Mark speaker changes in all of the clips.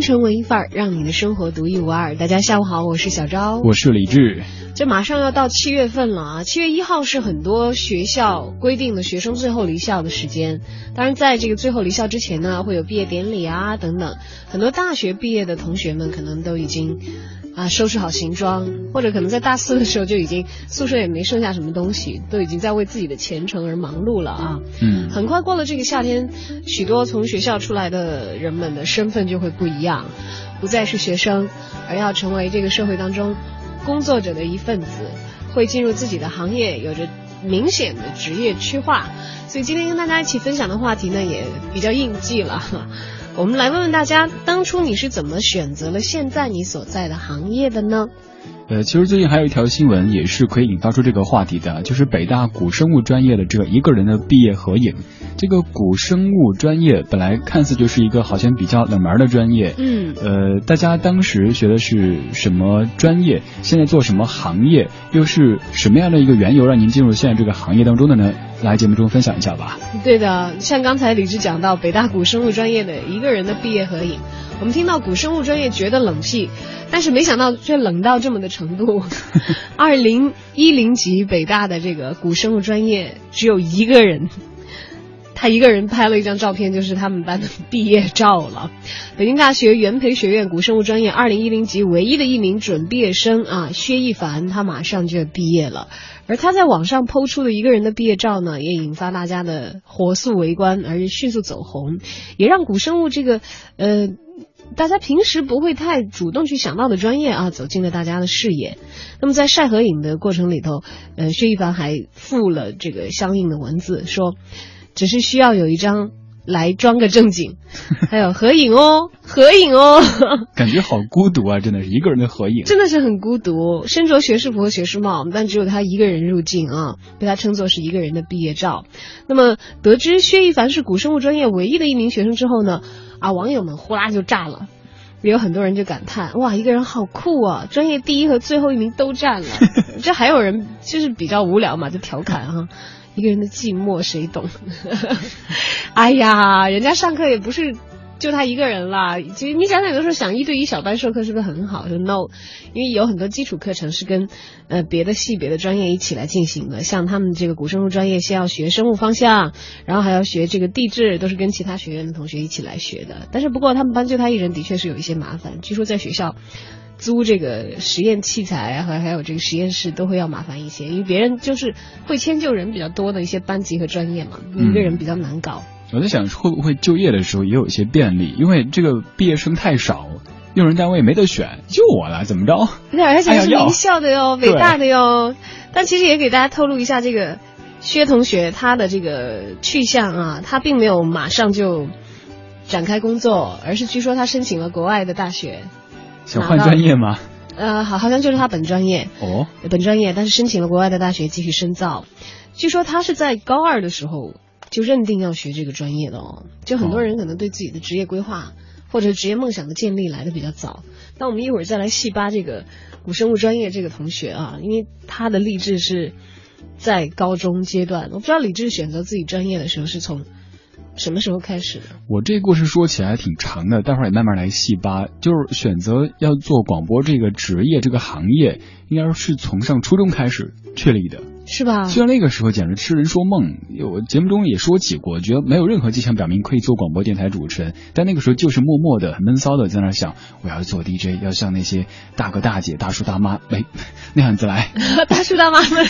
Speaker 1: 京城文艺范儿，让你的生活独一无二。大家下午好，我是小昭，
Speaker 2: 我是李志。
Speaker 1: 这马上要到七月份了啊！七月一号是很多学校规定的学生最后离校的时间。当然，在这个最后离校之前呢，会有毕业典礼啊等等。很多大学毕业的同学们可能都已经啊收拾好行装，或者可能在大四的时候就已经宿舍也没剩下什么东西，都已经在为自己的前程而忙碌了啊。
Speaker 2: 嗯，
Speaker 1: 很快过了这个夏天，许多从学校出来的人们的身份就会不一样，不再是学生，而要成为这个社会当中。工作者的一份子会进入自己的行业，有着明显的职业区划，所以今天跟大家一起分享的话题呢也比较应季了。我们来问问大家，当初你是怎么选择了现在你所在的行业的呢？
Speaker 2: 呃，其实最近还有一条新闻也是可以引发出这个话题的，就是北大古生物专业的这个一个人的毕业合影。这个古生物专业本来看似就是一个好像比较冷门的专业，
Speaker 1: 嗯，
Speaker 2: 呃，大家当时学的是什么专业？现在做什么行业？又是什么样的一个缘由让您进入现在这个行业当中的呢？来节目中分享一下吧。
Speaker 1: 对的，像刚才李志讲到北大古生物专业的一个人的毕业合影，我们听到古生物专业觉得冷僻，但是没想到却冷到这么的程度。二零一零级北大的这个古生物专业只有一个人，他一个人拍了一张照片，就是他们班的毕业照了。北京大学元培学院古生物专业二零一零级唯一的一名准毕业生啊，薛一凡，他马上就要毕业了。而他在网上抛出的一个人的毕业照呢，也引发大家的火速围观，而迅速走红，也让古生物这个呃大家平时不会太主动去想到的专业啊，走进了大家的视野。那么在晒合影的过程里头，呃，薛一凡还附了这个相应的文字，说只是需要有一张。来装个正经，还有合影哦，合影哦，
Speaker 2: 感觉好孤独啊！真的是一个人的合影，
Speaker 1: 真的是很孤独。身着学士服和学士帽，但只有他一个人入镜啊，被他称作是一个人的毕业照。那么得知薛一凡是古生物专业唯一的一名学生之后呢，啊，网友们呼啦就炸了，也有很多人就感叹：哇，一个人好酷啊！专业第一和最后一名都占了。这还有人就是比较无聊嘛，就调侃哈。一个人的寂寞谁懂？哎呀，人家上课也不是就他一个人啦。其实你想想，有的时候想一对一小班授课是不是很好？说 no，因为有很多基础课程是跟呃别的系别的专业一起来进行的。像他们这个古生物专业，先要学生物方向，然后还要学这个地质，都是跟其他学院的同学一起来学的。但是不过他们班就他一人，的确是有一些麻烦。据说在学校。租这个实验器材和还有这个实验室都会要麻烦一些，因为别人就是会迁就人比较多的一些班级和专业嘛，一个人比较难搞。
Speaker 2: 我在想会不会就业的时候也有一些便利，因为这个毕业生太少，用人单位没得选，就我了，怎么着？
Speaker 1: 对，而且是名校的哟，北大的哟。但其实也给大家透露一下，这个薛同学他的这个去向啊，他并没有马上就展开工作，而是据说他申请了国外的大学。
Speaker 2: 想换专业吗？
Speaker 1: 呃，好，好像就是他本专业
Speaker 2: 哦，
Speaker 1: 本专业，但是申请了国外的大学继续深造。据说他是在高二的时候就认定要学这个专业的哦。就很多人可能对自己的职业规划或者职业梦想的建立来的比较早。那我们一会儿再来细扒这个古生物专业这个同学啊，因为他的励志是在高中阶段。我不知道李志选择自己专业的时候是从。什么时候开始的？
Speaker 2: 我这故事说起来挺长的，待会儿也慢慢来细扒。就是选择要做广播这个职业这个行业，应该是从上初中开始确立的，
Speaker 1: 是吧？
Speaker 2: 虽然那个时候简直痴人说梦，我节目中也说起过，觉得没有任何迹象表明可以做广播电台主持人，但那个时候就是默默的、很闷骚的在那想，我要做 DJ，要像那些大哥大姐、大叔大妈，哎，那样子来。
Speaker 1: 大叔大妈们，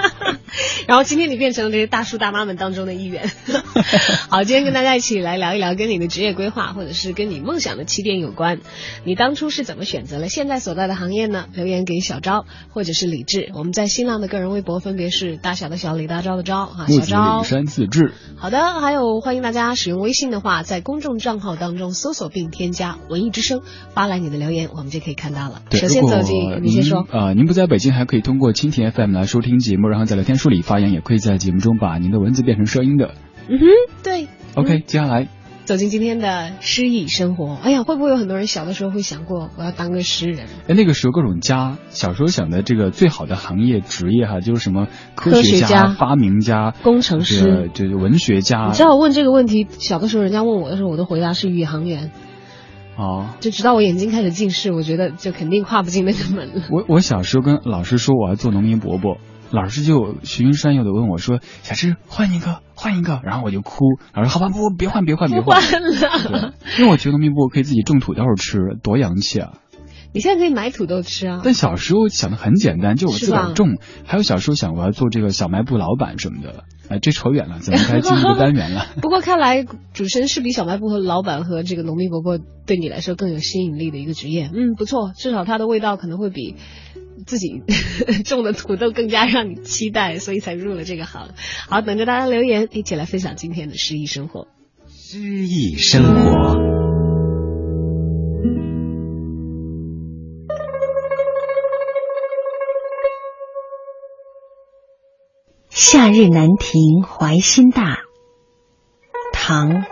Speaker 1: 然后今天你变成了这些大叔大妈们当中的一员。好，今天跟大家一起来聊一聊跟你的职业规划或者是跟你梦想的起点有关。你当初是怎么选择了现在所在的行业呢？留言给小昭或者是李志，我们在新浪的个人微博分别是大小的小李大昭的昭啊，小昭
Speaker 2: 李山自治。
Speaker 1: 好的，还有欢迎大家使用微信的话，在公众账号当中搜索并添加“文艺之声”，发来你的留言，我们就可以看到了。
Speaker 2: 对，
Speaker 1: 首先走进，你先说。
Speaker 2: 呃，您不在北京，还可以通过蜻蜓 FM 来收听节目，然后在聊天书里发言，也可以在节目中把您的文字变成声音的。
Speaker 1: 嗯哼，对。
Speaker 2: OK，接下来
Speaker 1: 走进今天的诗意生活。哎呀，会不会有很多人小的时候会想过我要当个诗人？
Speaker 2: 哎，那个时候各种家，小时候想的这个最好的行业职业哈，就是什么
Speaker 1: 科
Speaker 2: 学
Speaker 1: 家、
Speaker 2: 发明家、
Speaker 1: 工程师，
Speaker 2: 就是文学家。
Speaker 1: 你知道我问这个问题，小的时候人家问我的时候，我的回答是宇航员。
Speaker 2: 哦，
Speaker 1: 就直到我眼睛开始近视，我觉得就肯定跨不进那个门了。
Speaker 2: 我我小时候跟老师说我要做农民伯伯。老师就循循善诱的问我说：“小志，换一个，换一个。”然后我就哭。老师好吧，不，别换，别换，别
Speaker 1: 换
Speaker 2: 了。因为我觉得农民伯伯可以自己种土豆吃，多洋气啊！
Speaker 1: 你现在可以买土豆吃啊。
Speaker 2: 但小时候想的很简单，就我自个儿种。还有小时候想我要做这个小卖部老板什么的。哎，这扯远了，咱们该进入单元了。
Speaker 1: 不过看来主持人是比小卖部和老板和这个农民伯伯对你来说更有吸引力的一个职业。嗯，不错，至少它的味道可能会比。自己 种的土豆更加让你期待，所以才入了这个行。好，等着大家留言，一起来分享今天的诗意生活。
Speaker 3: 诗意生活。
Speaker 4: 夏日南亭怀心大。唐，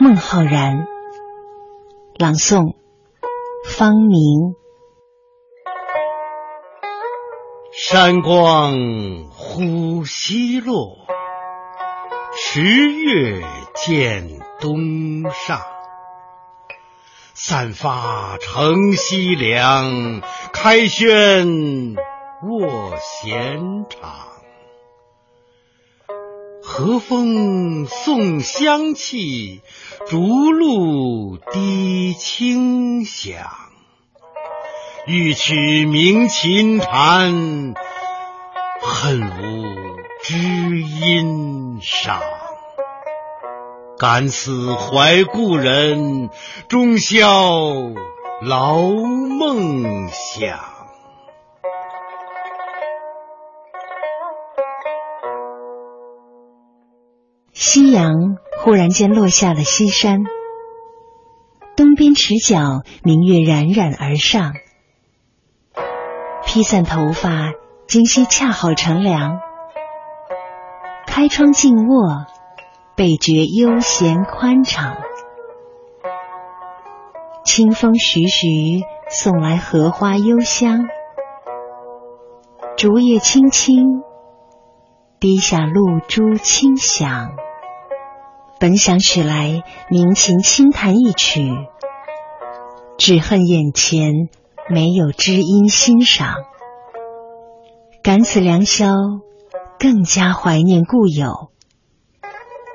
Speaker 4: 孟浩然。朗诵，方明。
Speaker 5: 山光忽西落，十月见东上。散发乘西凉，开轩卧闲场。和风送香气，竹露滴清响。欲取鸣琴弹，恨无知音赏。敢死怀故人，终宵劳梦想。
Speaker 4: 夕阳忽然间落下了西山，东边池角明月冉冉而上。披散头发，今夕恰好乘凉。开窗静卧，倍觉悠闲宽敞。清风徐徐，送来荷花幽香。竹叶青青，滴下露珠清响。本想取来鸣琴轻弹一曲，只恨眼前。没有知音欣赏，感此良宵，更加怀念故友，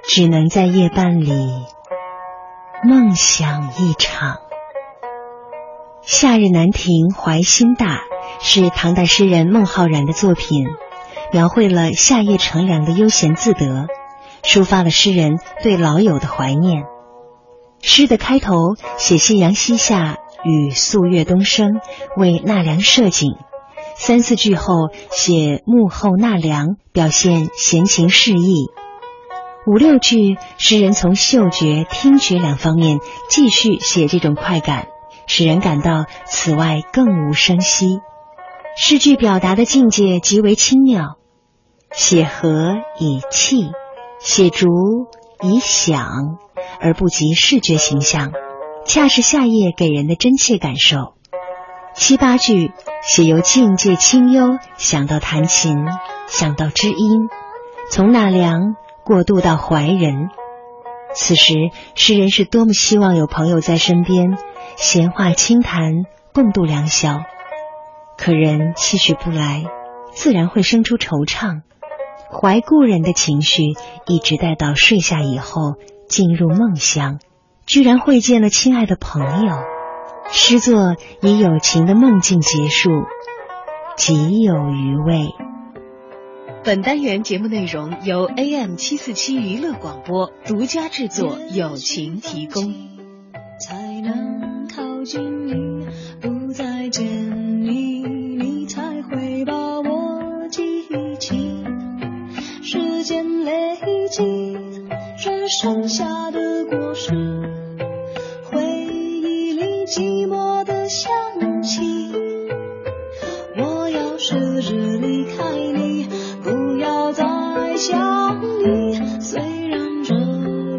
Speaker 4: 只能在夜半里梦想一场。夏日南亭怀心大是唐代诗人孟浩然的作品，描绘了夏夜乘凉的悠闲自得，抒发了诗人对老友的怀念。诗的开头写夕阳西下。与素月东升为纳凉设景，三四句后写幕后纳凉，表现闲情适意。五六句，诗人从嗅觉、听觉两方面继续写这种快感，使人感到此外更无声息。诗句表达的境界极为轻妙，写和以气，写竹以响，而不及视觉形象。恰是夏夜给人的真切感受。七八句写由境界清幽想到弹琴，想到知音，从纳凉过渡到怀人。此时诗人是多么希望有朋友在身边，闲话轻谈，共度良宵。可人期许不来，自然会生出惆怅。怀故人的情绪一直待到睡下以后，进入梦乡。居然会见了亲爱的朋友，诗作以友情的梦境结束，极有余味。
Speaker 1: 本单元节目内容由 AM 七四七娱乐广播独家制作，友情提供。
Speaker 6: 才能靠近你，不再见你，你才会把我记起。时间累积，只剩下的果实，回忆里寂寞的香气。我要试着离开你，不要再想你。虽然这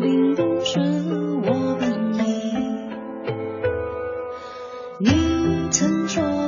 Speaker 6: 并不是我本意。你曾说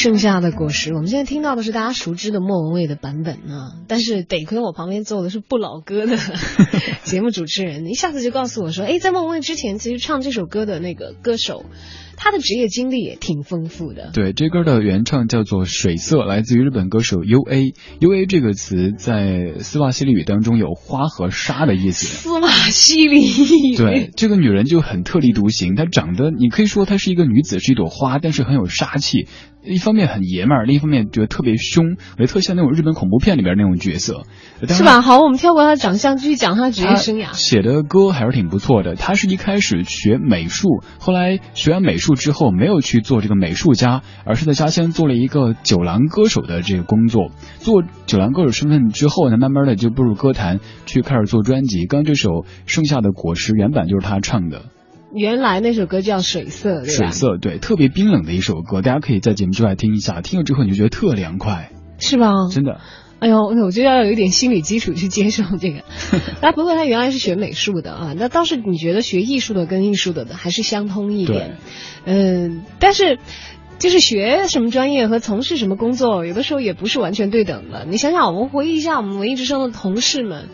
Speaker 6: 剩下的果实，我
Speaker 1: 们现在听到的是大家熟知的莫文蔚的版本啊，但是得亏我旁边坐的是不老歌的 节目主持人，一下子就告诉我说，哎，在莫文蔚之前，其实唱这首歌的那个歌手，他的职业经历也挺丰富的。
Speaker 2: 对，这歌的原唱叫做水色，来自于日本歌手 U A。U A 这个词在斯瓦西里语当中有花和沙的意思。
Speaker 1: 斯瓦西里，
Speaker 2: 对，这个女人就很特立独行，她长得你可以说她是一个女子，是一朵花，但是很有杀气。一方面很爷们儿，另一方面觉得特别凶，也特像那种日本恐怖片里边那种角色，
Speaker 1: 是吧？好，我们跳过他的长相，继续讲他职业生涯。
Speaker 2: 写的歌还是挺不错的。他是一开始学美术，后来学完美术之后，没有去做这个美术家，而是在家乡做了一个酒廊歌手的这个工作。做酒廊歌手身份之后呢，慢慢的就步入歌坛，去开始做专辑。刚刚这首《盛夏的果实》原版就是他唱的。
Speaker 1: 原来那首歌叫《水色》，对？
Speaker 2: 水色，对，特别冰冷的一首歌，大家可以在节目之外听一下，听了之后你就觉得特凉快，
Speaker 1: 是吧？
Speaker 2: 真的。
Speaker 1: 哎呦，我觉得要有一点心理基础去接受这个。那，不过他原来是学美术的啊，那倒是你觉得学艺术的跟艺术的还是相通一点。嗯，但是就是学什么专业和从事什么工作，有的时候也不是完全对等的。你想想，我们回忆一下我们文艺之声的同事们，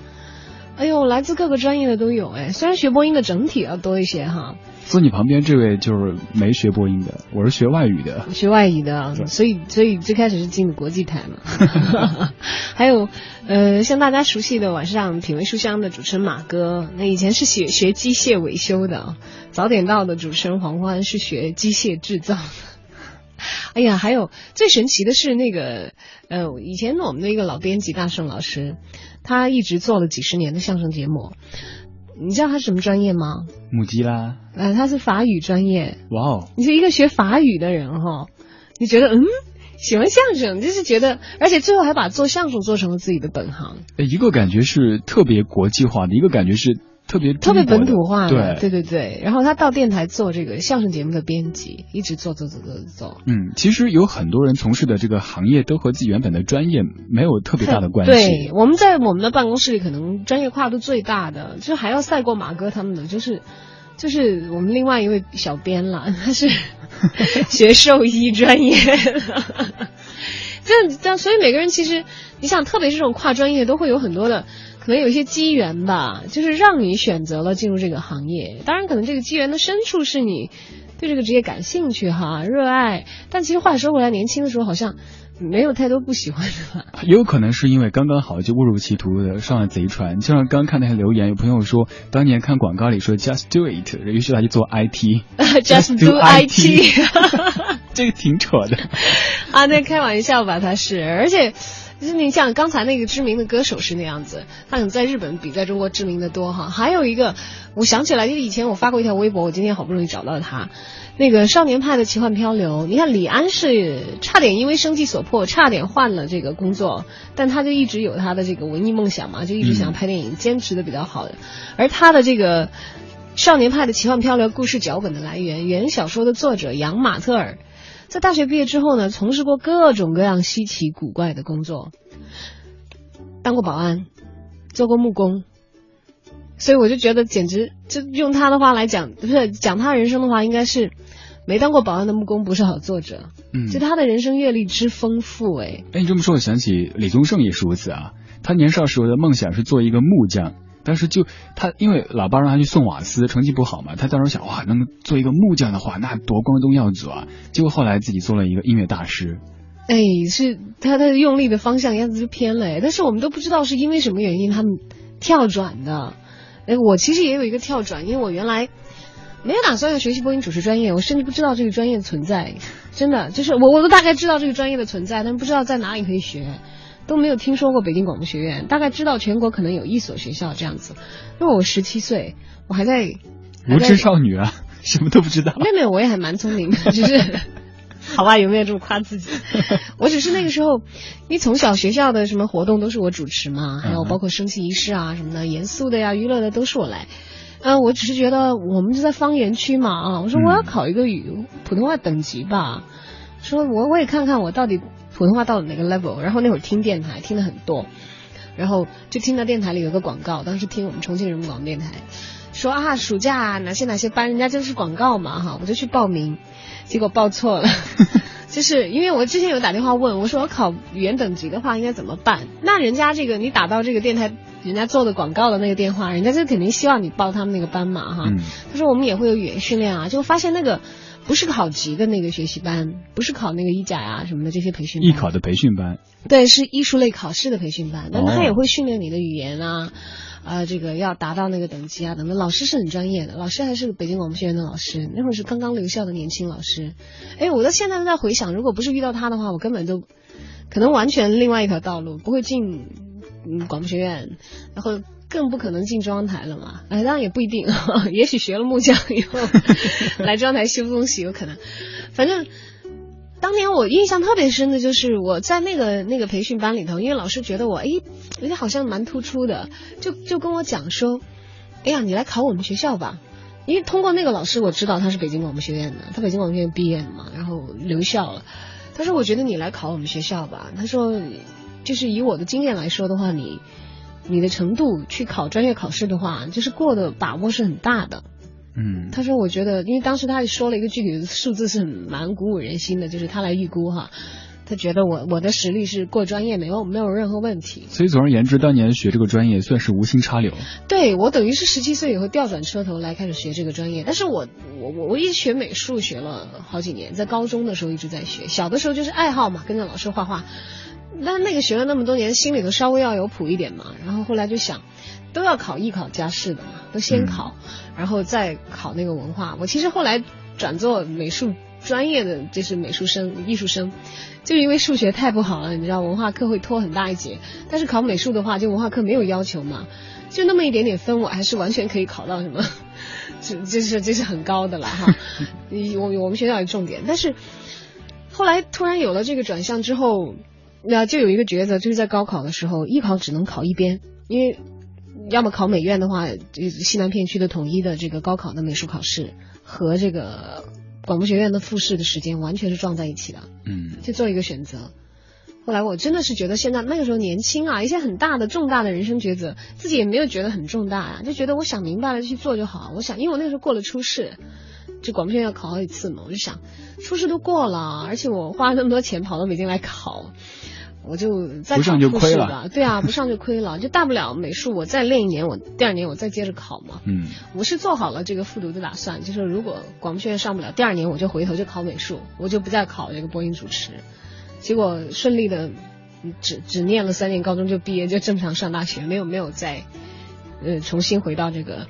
Speaker 1: 哎呦，来自各个专业的都有哎，虽然学播音的整体要多一些哈。
Speaker 2: 坐你旁边这位就是没学播音的，我是学外语的。
Speaker 1: 学外语的，所以所以最开始是进的国际台嘛。还有呃，像大家熟悉的晚上品味书香的主持人马哥，那以前是学学机械维修的。早点到的主持人黄欢是学机械制造的。哎呀，还有最神奇的是那个呃，以前我们的一个老编辑大圣老师，他一直做了几十年的相声节目。你知道他什么专业吗？
Speaker 2: 母鸡啦。
Speaker 1: 呃，他是法语专业。
Speaker 2: 哇哦！
Speaker 1: 你是一个学法语的人哈，你觉得嗯，喜欢相声，就是觉得，而且最后还把做相声做成了自己的本行。
Speaker 2: 一个感觉是特别国际化的，一个感觉是。特别
Speaker 1: 特别本土化
Speaker 2: 的，
Speaker 1: 对对对对。然后他到电台做这个相声节目的编辑，一直做做做做做。
Speaker 2: 嗯，其实有很多人从事的这个行业都和自己原本的专业没有特别大的关系。
Speaker 1: 对，我们在我们的办公室里，可能专业跨度最大的，就还要赛过马哥他们的，就是就是我们另外一位小编了，他 是 学兽医专业的。这这样，所以每个人其实，你想，特别是这种跨专业，都会有很多的。可能有一些机缘吧，就是让你选择了进入这个行业。当然，可能这个机缘的深处是你对这个职业感兴趣哈，热爱。但其实话说回来，年轻的时候好像没有太多不喜欢的吧。
Speaker 2: 也有可能是因为刚刚好就误入歧途的上了贼船。就像刚看那些留言，有朋友说当年看广告里说 “just do it”，于是他就做 IT。
Speaker 1: just do
Speaker 2: IT，这个挺扯的。
Speaker 1: 啊，那开玩笑吧，他是，而且。就是你像刚才那个知名的歌手是那样子，他可能在日本比在中国知名的多哈。还有一个，我想起来，就是以前我发过一条微博，我今天好不容易找到他，那个少年派的奇幻漂流。你看李安是差点因为生计所迫，差点换了这个工作，但他就一直有他的这个文艺梦想嘛，就一直想拍电影，坚持的比较好的。而他的这个少年派的奇幻漂流故事脚本的来源，原小说的作者杨马特尔。在大学毕业之后呢，从事过各种各样稀奇古怪的工作，当过保安，做过木工，所以我就觉得简直就用他的话来讲，不是讲他人生的话，应该是没当过保安的木工不是好作者。嗯，就他的人生阅历之丰富，哎，
Speaker 2: 哎，你这么说，我想起李宗盛也是如此啊。他年少时候的梦想是做一个木匠。但是就他，因为老爸让他去送瓦斯，成绩不好嘛，他当时想哇，能做一个木匠的话，那多光宗耀祖啊！结果后来自己做了一个音乐大师。
Speaker 1: 哎，是他的用力的方向一下子就偏了哎，但是我们都不知道是因为什么原因他们跳转的。哎，我其实也有一个跳转，因为我原来没有打算要学习播音主持专业，我甚至不知道这个专业存在，真的就是我我都大概知道这个专业的存在，但不知道在哪里可以学。都没有听说过北京广播学院，大概知道全国可能有一所学校这样子。因为我十七岁，我还在
Speaker 2: 无知少女啊，什么都不知道。
Speaker 1: 妹妹，我也还蛮聪明的，就是 好吧？有没有这么夸自己？我只是那个时候，因为从小学校的什么活动都是我主持嘛，还有包括升旗仪式啊什么的，严肃的呀、娱乐的都是我来。嗯，我只是觉得我们就在方言区嘛啊，我说我要考一个语普通话等级吧，说我我也看看我到底。普通话到了哪个 level？然后那会儿听电台听的很多，然后就听到电台里有个广告，当时听我们重庆人民广播电台，说啊暑假哪些哪些班，人家就是广告嘛哈，我就去报名，结果报错了，就是因为我之前有打电话问我说我考语言等级的话应该怎么办？那人家这个你打到这个电台人家做的广告的那个电话，人家就肯定希望你报他们那个班嘛哈，他说我们也会有语言训练啊，就发现那个。不是考级的那个学习班，不是考那个一甲呀什么的这些培训。
Speaker 2: 艺考的培训班。
Speaker 1: 对，是艺术类考试的培训班，那他也会训练你的语言啊，啊，这个要达到那个等级啊等等。老师是很专业的，老师还是北京广播学院的老师，那会儿是刚刚留校的年轻老师。哎，我到现在都在回想，如果不是遇到他的话，我根本都可能完全另外一条道路，不会进嗯广播学院，然后。更不可能进中央台了嘛？哎，当然也不一定，也许学了木匠以后 来中央台修东西有可能。反正当年我印象特别深的就是我在那个那个培训班里头，因为老师觉得我哎，人家好像蛮突出的，就就跟我讲说，哎呀，你来考我们学校吧。因为通过那个老师，我知道他是北京广播学院的，他北京广播学院毕业的嘛，然后留校了。他说：“我觉得你来考我们学校吧。”他说：“就是以我的经验来说的话，你你的程度去考专业考试的话，就是过的把握是很大的。”
Speaker 2: 嗯，
Speaker 1: 他说：“我觉得，因为当时他说了一个具体的数字，是很蛮鼓舞人心的，就是他来预估哈。”他觉得我我的实力是过专业，没有没有任何问题。
Speaker 2: 所以总而言之，当年学这个专业算是无心插柳。
Speaker 1: 对我等于是十七岁以后调转车头来开始学这个专业，但是我我我我一直学美术学了好几年，在高中的时候一直在学，小的时候就是爱好嘛，跟着老师画画。但那个学了那么多年，心里头稍微要有谱一点嘛。然后后来就想，都要考艺考加试的嘛，都先考，然后再考那个文化。我其实后来转做美术专业的，就是美术生、艺术生。就因为数学太不好了，你知道文化课会拖很大一节，但是考美术的话，就文化课没有要求嘛，就那么一点点分，我还是完全可以考到什么，这这是这是很高的了哈。我我们学校有重点，但是后来突然有了这个转向之后，那就有一个抉择，就是在高考的时候，艺考只能考一边，因为要么考美院的话，西南片区的统一的这个高考的美术考试和这个。广播学院的复试的时间完全是撞在一起的，
Speaker 2: 嗯，
Speaker 1: 就做一个选择。后来我真的是觉得现在那个时候年轻啊，一些很大的重大的人生抉择，自己也没有觉得很重大啊，就觉得我想明白了去做就好。我想，因为我那个时候过了初试，就广播学院要考好几次嘛，我就想初试都过了，而且我花了那么多钱跑到北京来考。我就再
Speaker 2: 上就亏了，
Speaker 1: 对啊，不上就亏了，就大不了美术我再练一年，我第二年我再接着考嘛。
Speaker 2: 嗯，
Speaker 1: 我是做好了这个复读的打算，就是如果广播学院上不了，第二年我就回头就考美术，我就不再考这个播音主持。结果顺利的，只只念了三年高中就毕业，就正常上大学，没有没有再呃重新回到这个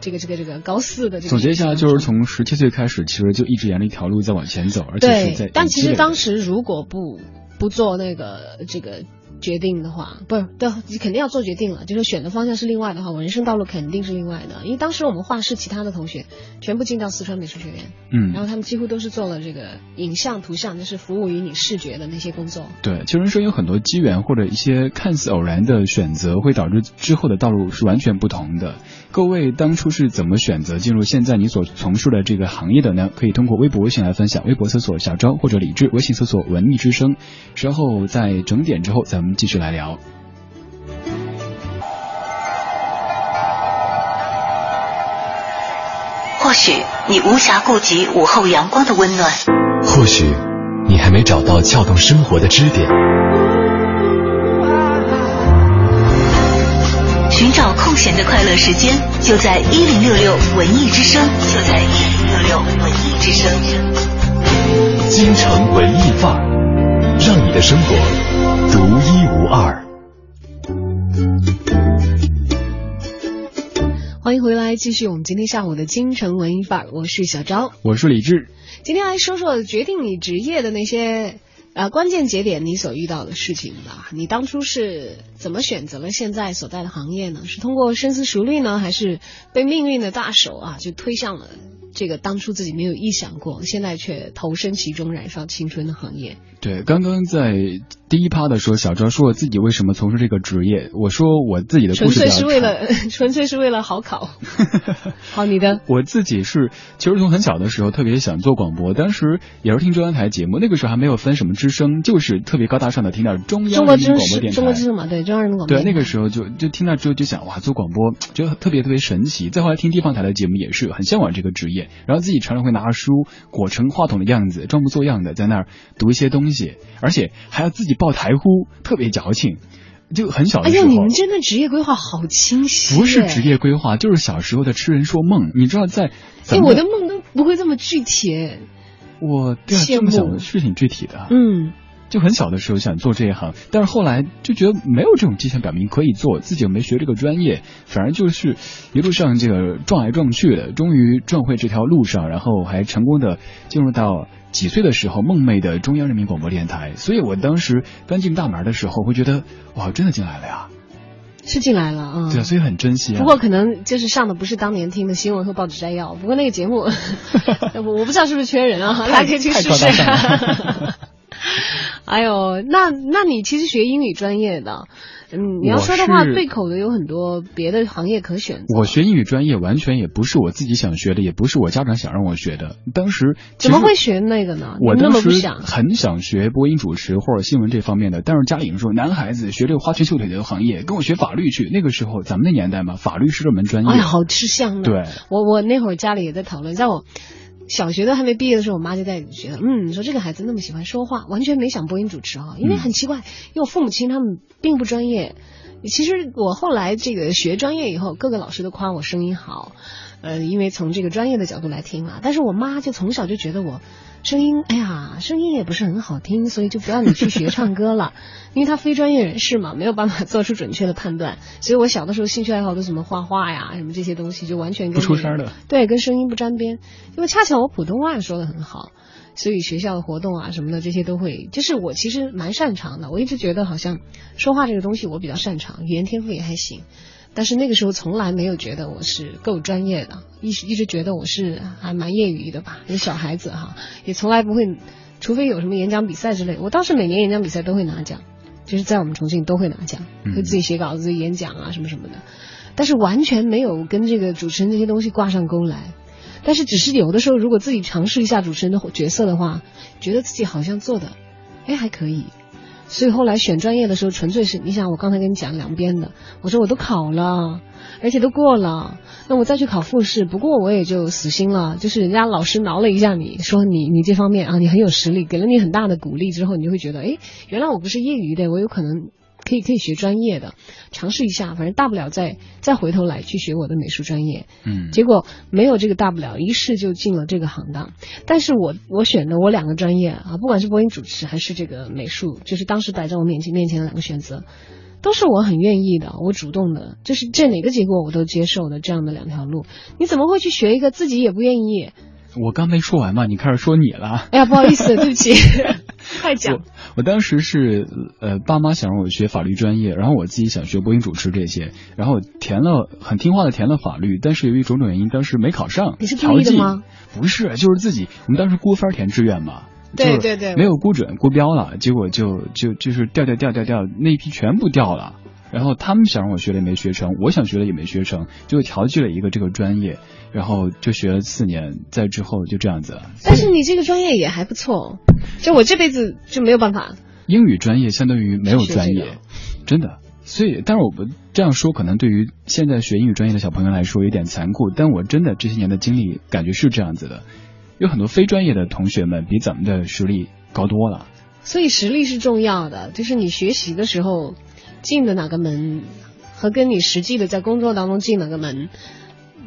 Speaker 1: 这个这个这个高四的这个。
Speaker 2: 总结一下，就是从十七岁开始，其实就一直沿着一条路在往前走，而且是在。
Speaker 1: 但其实当时如果不。不做那个这个决定的话，不是，对，你肯定要做决定了。就是选的方向是另外的话，我人生道路肯定是另外的。因为当时我们画室其他的同学全部进到四川美术学院，
Speaker 2: 嗯，
Speaker 1: 然后他们几乎都是做了这个影像、图像，就是服务于你视觉的那些工作。
Speaker 2: 对，其实人生有很多机缘或者一些看似偶然的选择，会导致之后的道路是完全不同的。各位当初是怎么选择进入现在你所从事的这个行业的呢？可以通过微博、微信来分享。微博搜索小昭或者李志，微信搜索文艺之声。稍后在整点之后，咱们继续来聊。
Speaker 7: 或许你无暇顾及午后阳光的温暖，
Speaker 3: 或许你还没找到撬动生活的支点。
Speaker 7: 的快乐时间，就在一零六六文艺之声，就在一零六六文艺之声。
Speaker 3: 京城文艺范儿，让你的生活独一无二。
Speaker 1: 欢迎回来，继续我们今天下午的京城文艺范儿，我是小昭，
Speaker 2: 我是李志。
Speaker 1: 今天来说说决定你职业的那些。啊，关键节点你所遇到的事情吧，你当初是怎么选择了现在所在的行业呢？是通过深思熟虑呢，还是被命运的大手啊就推向了这个当初自己没有意想过，现在却投身其中燃烧青春的行业？
Speaker 2: 对，刚刚在第一趴的时候，小赵说自己为什么从事这个职业，我说我自己的故事
Speaker 1: 纯粹是为了 纯粹是为了好考。好，你的
Speaker 2: 我自己是其实从很小的时候特别想做广播，当时也是听中央台节目，那个时候还没有分什么之声，就是特别高大上的听到中央人民广播电台，
Speaker 1: 中国之声嘛，对中央人民广播。
Speaker 2: 对，那个时候就就听到之后就想哇，做广播就特别特别神奇。再后来听地方台的节目也是很向往这个职业，然后自己常常会拿着书裹成话筒的样子，装模作样的在那儿读一些东西。而且还要自己抱台呼，特别矫情，就很小的时候。
Speaker 1: 哎呦，你们真的职业规划好清晰。
Speaker 2: 不是职业规划，就是小时候的痴人说梦。你知道在？
Speaker 1: 哎，我的梦都不会这么具体。
Speaker 2: 我对啊，这么想是挺具体的。
Speaker 1: 嗯。
Speaker 2: 就很小的时候想做这一行，但是后来就觉得没有这种迹象表明可以做，自己又没学这个专业，反而就是一路上这个撞来撞去的，终于撞回这条路上，然后还成功的进入到几岁的时候梦寐的中央人民广播电台。所以我当时刚进大门的时候，会觉得哇，真的进来了呀，
Speaker 1: 是进来了啊，
Speaker 2: 对，所以很珍惜啊。
Speaker 1: 不过可能就是上的不是当年听的新闻和报纸摘要，不过那个节目，我我不知道是不是缺人啊，大家可以去试试。哎呦，那那你其实学英语专业的，嗯，你要说的话，对口的有很多别的行业可选择。
Speaker 2: 我学英语专业完全也不是我自己想学的，也不是我家长想让我学的。当时
Speaker 1: 怎么会学那个呢？
Speaker 2: 我当时
Speaker 1: 么不想？
Speaker 2: 很想学播音主持或者新闻这方面的，但是家里人说男孩子学这个花拳绣腿的行业，跟我学法律去。那个时候咱们那年代嘛，法律是热门专业。
Speaker 1: 哎呀，好吃香的。
Speaker 2: 对，
Speaker 1: 我我那会儿家里也在讨论，在我小学都还没毕业的时候，我妈就在觉得，嗯，说这个孩子那么喜欢说话，完全没想播音主持啊，因为很奇怪，因为我父母亲他们并不专业。其实我后来这个学专业以后，各个老师都夸我声音好，呃，因为从这个专业的角度来听嘛。但是我妈就从小就觉得我声音，哎呀，声音也不是很好听，所以就不让你去学唱歌了，因为他非专业人士嘛，没有办法做出准确的判断。所以我小的时候兴趣爱好都什么画画呀，什么这些东西，就完全跟
Speaker 2: 不出声的。
Speaker 1: 对，跟声音不沾边。因为恰巧我普通话说的很好，所以学校的活动啊什么的这些都会，就是我其实蛮擅长的。我一直觉得好像说话这个东西我比较擅长，语言天赋也还行。但是那个时候从来没有觉得我是够专业的，一直一直觉得我是还蛮业余的吧，一个小孩子哈，也从来不会，除非有什么演讲比赛之类，我倒是每年演讲比赛都会拿奖，就是在我们重庆都会拿奖，
Speaker 2: 嗯
Speaker 1: 会自己写稿子、自己演讲啊什么什么的，但是完全没有跟这个主持人这些东西挂上钩来。但是只是有的时候，如果自己尝试一下主持人的角色的话，觉得自己好像做的，哎还可以。所以后来选专业的时候，纯粹是你想，我刚才跟你讲两边的，我说我都考了，而且都过了，那我再去考复试，不过我也就死心了。就是人家老师挠了一下你，说你你这方面啊，你很有实力，给了你很大的鼓励之后，你就会觉得，哎，原来我不是业余的，我有可能可以可以学专业的，尝试一下，反正大不了再再回头来去学我的美术专业。
Speaker 2: 嗯，
Speaker 1: 结果没有这个大不了，一试就进了这个行当。但是我我选的我两个专业啊，不管是播音主持还是这个美术，就是当时摆在我面前面前的两个选择，都是我很愿意的，我主动的，就是这哪个结果我都接受的这样的两条路。你怎么会去学一个自己也不愿意？
Speaker 2: 我刚没说完嘛，你开始说你了。
Speaker 1: 哎呀，不好意思，对不起，快讲
Speaker 2: 我。我当时是呃，爸妈想让我学法律专业，然后我自己想学播音主持这些，然后填了很听话的填了法律，但是由于种种原因，当时没考上。
Speaker 1: 你是故意的
Speaker 2: 调剂
Speaker 1: 吗？
Speaker 2: 不是，就是自己，我们当时估分填志愿嘛。
Speaker 1: 对对对
Speaker 2: 没有估准估标了，结果就就就是掉掉掉掉掉，那一批全部掉了。然后他们想让我学的也没学成，我想学的也没学成，就调剂了一个这个专业，然后就学了四年，在之后就这样子了。
Speaker 1: 但是你这个专业也还不错，就我这辈子就没有办法。
Speaker 2: 英语专业相当于没有专业，
Speaker 1: 这个
Speaker 2: 真的。所以，但是我们这样说，可能对于现在学英语专业的小朋友来说有点残酷，但我真的这些年的经历，感觉是这样子的。有很多非专业的同学们比咱们的实力高多了。
Speaker 1: 所以实力是重要的，就是你学习的时候进的哪个门，和跟你实际的在工作当中进哪个门，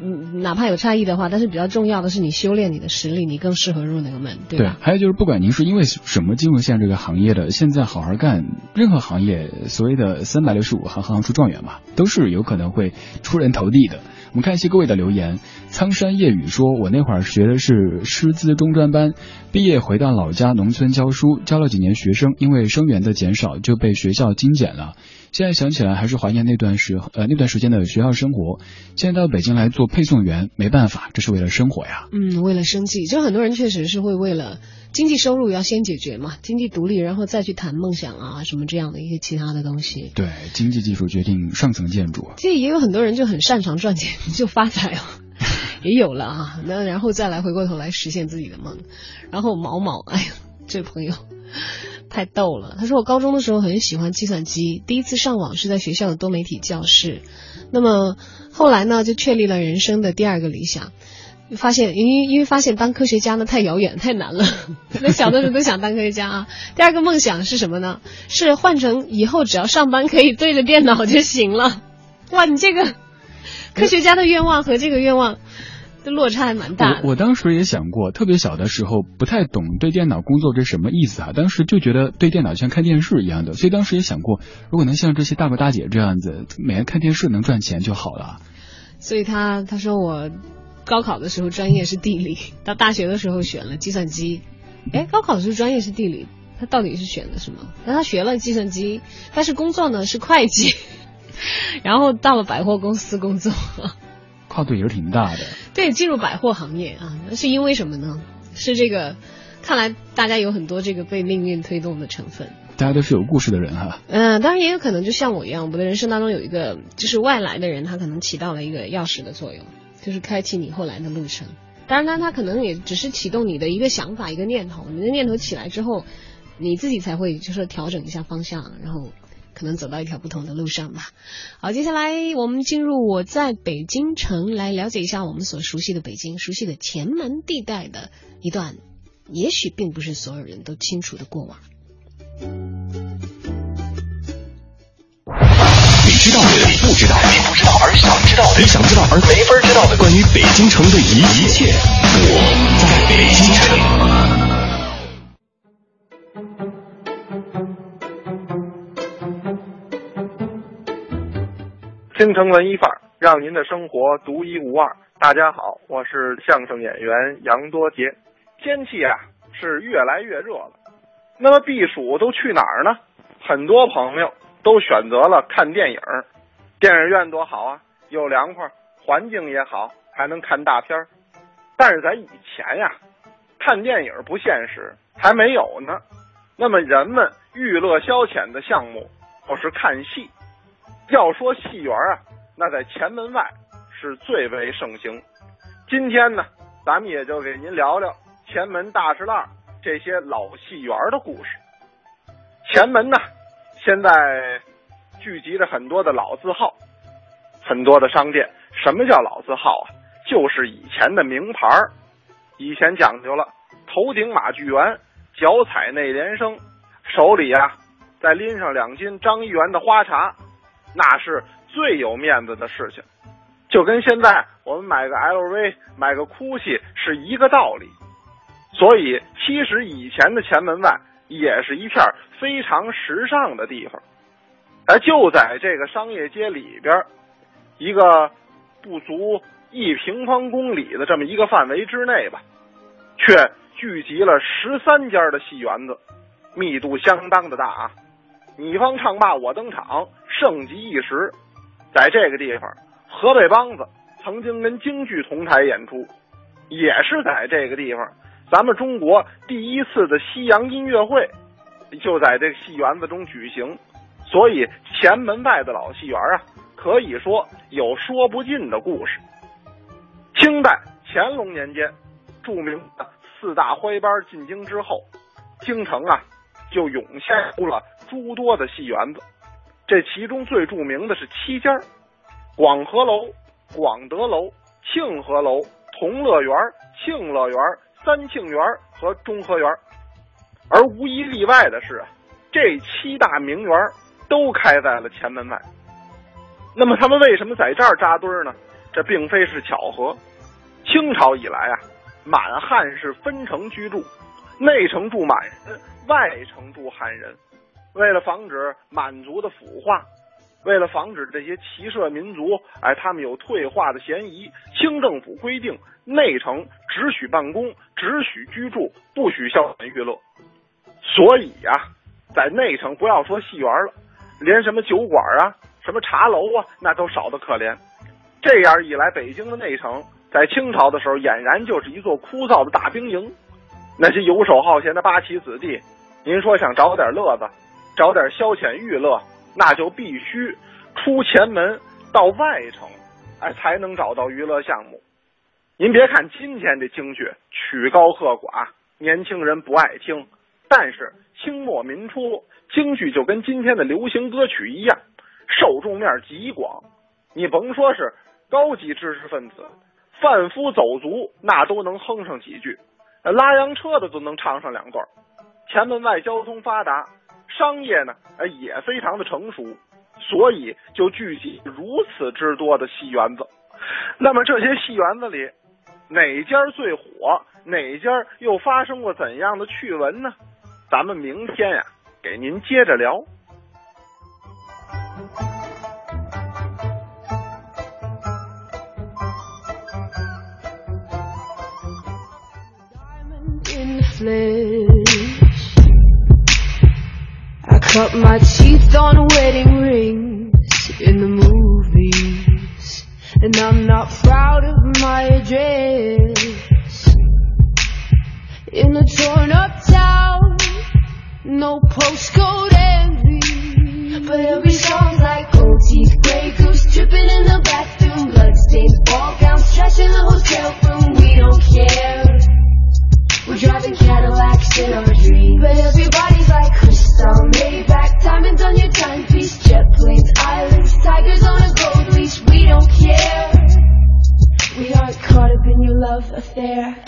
Speaker 1: 嗯，哪怕有差异的话，但是比较重要的是你修炼你的实力，你更适合入哪个门，对吧？
Speaker 2: 还有就是，不管您是因为什么进入现在这个行业的，现在好好干，任何行业所谓的三百六十五行，行行出状元嘛，都是有可能会出人头地的。我们看一些各位的留言，苍山夜雨说：“我那会儿学的是师资中专班，毕业回到老家农村教书，教了几年学生，因为生源的减少就被学校精简了。现在想起来还是怀念那段时呃那段时间的学校生活。现在到北京来做配送员，没办法，这是为了生活呀。
Speaker 1: 嗯，为了生计，就很多人确实是会为了经济收入要先解决嘛，经济独立，然后再去谈梦想啊什么这样的一些其他的东西。
Speaker 2: 对，经济技术决定上层建筑。
Speaker 1: 这也有很多人就很擅长赚钱，就发财了。也有了啊，那然后再来回过头来实现自己的梦。然后毛毛，哎呀，这朋友 太逗了。他说我高中的时候很喜欢计算机，第一次上网是在学校的多媒体教室。那么后来呢，就确立了人生的第二个理想。发现，因为因为发现当科学家呢太遥远太难了，那小的时候都想当科学家啊。第二个梦想是什么呢？是换成以后只要上班可以对着电脑就行了。哇，你这个科学家的愿望和这个愿望的落差还蛮大的。
Speaker 2: 我我当时也想过，特别小的时候不太懂对电脑工作这什么意思啊，当时就觉得对电脑像看电视一样的，所以当时也想过，如果能像这些大哥大姐这样子，每天看电视能赚钱就好了。
Speaker 1: 所以他他说我高考的时候专业是地理，到大学的时候选了计算机。哎，高考的时候专业是地理，他到底是选的什么？那他学了计算机，但是工作呢是会计，然后到了百货公司工作。
Speaker 2: 跨度也是挺大的。
Speaker 1: 对，进入百货行业啊，那是因为什么呢？是这个看来大家有很多这个被命运推动的成分。
Speaker 2: 大家都是有故事的人哈。
Speaker 1: 嗯，当然也有可能就像我一样，我的人生当中有一个就是外来的人，他可能起到了一个钥匙的作用，就是开启你后来的路程。当然，他他可能也只是启动你的一个想法、一个念头。你的念头起来之后，你自己才会就是调整一下方向，然后可能走到一条不同的路上吧。好，接下来我们进入我在北京城，来了解一下我们所熟悉的北京、熟悉的前门地带的一段，也许并不是所有人都清楚的过往。
Speaker 3: 你知道的，你不知道，你不知道而想知道的，你想知道而没法知道的，关于北京城的一一切，我在北京城。
Speaker 8: 京城文艺范儿，让您的生活独一无二。大家好，我是相声演员杨多杰。天气啊是越来越热了，那么避暑都去哪儿呢？很多朋友都选择了看电影，电影院多好啊，又凉快，环境也好，还能看大片儿。但是在以前呀，看电影不现实，还没有呢。那么人们娱乐消遣的项目就是看戏。要说戏园啊，那在前门外是最为盛行。今天呢，咱们也就给您聊聊前门大栅栏这些老戏园的故事。前门呢，现在聚集着很多的老字号，很多的商店。什么叫老字号啊？就是以前的名牌儿。以前讲究了，头顶马具园，脚踩内联升，手里啊再拎上两斤张一元的花茶。那是最有面子的事情，就跟现在我们买个 LV、买个 GUCCI 是一个道理。所以，其实以前的前门外也是一片非常时尚的地方。而就在这个商业街里边，一个不足一平方公里的这么一个范围之内吧，却聚集了十三家的戏园子，密度相当的大啊。你方唱罢我登场，盛极一时。在这个地方，河北梆子曾经跟京剧同台演出，也是在这个地方，咱们中国第一次的西洋音乐会就在这个戏园子中举行。所以前门外的老戏园啊，可以说有说不尽的故事。清代乾隆年间，著名的四大徽班进京之后，京城啊就涌现出了。诸多的戏园子，这其中最著名的是七家：广和楼、广德楼、庆和楼、同乐园、庆乐园、三庆园和中和园。而无一例外的是，这七大名园都开在了前门外。那么他们为什么在这儿扎堆呢？这并非是巧合。清朝以来啊，满汉是分城居住，内城住满人，外城住汉人。为了防止满族的腐化，为了防止这些骑射民族，哎，他们有退化的嫌疑，清政府规定内城只许办公，只许居住，不许消遣娱乐。所以呀，在内城不要说戏园了，连什么酒馆啊、什么茶楼啊，那都少得可怜。这样一来，北京的内城在清朝的时候，俨然就是一座枯燥的大兵营。那些游手好闲的八旗子弟，您说想找点乐子？找点消遣娱乐，那就必须出前门到外城，哎，才能找到娱乐项目。您别看今天这京剧曲高和寡，年轻人不爱听，但是清末民初，京剧就跟今天的流行歌曲一样，受众面极广。你甭说是高级知识分子，贩夫走卒那都能哼上几句，拉洋车的都能唱上两段。前门外交通发达。商业呢，呃，也非常的成熟，所以就聚集如此之多的戏园子。那么这些戏园子里，哪家最火？哪家又发生过怎样的趣闻呢？咱们明天呀，给您接着聊。
Speaker 6: Cut my teeth on wedding rings in the movies, and I'm not proud of my address.
Speaker 9: in a torn up town. No postcode envy, but every
Speaker 10: there.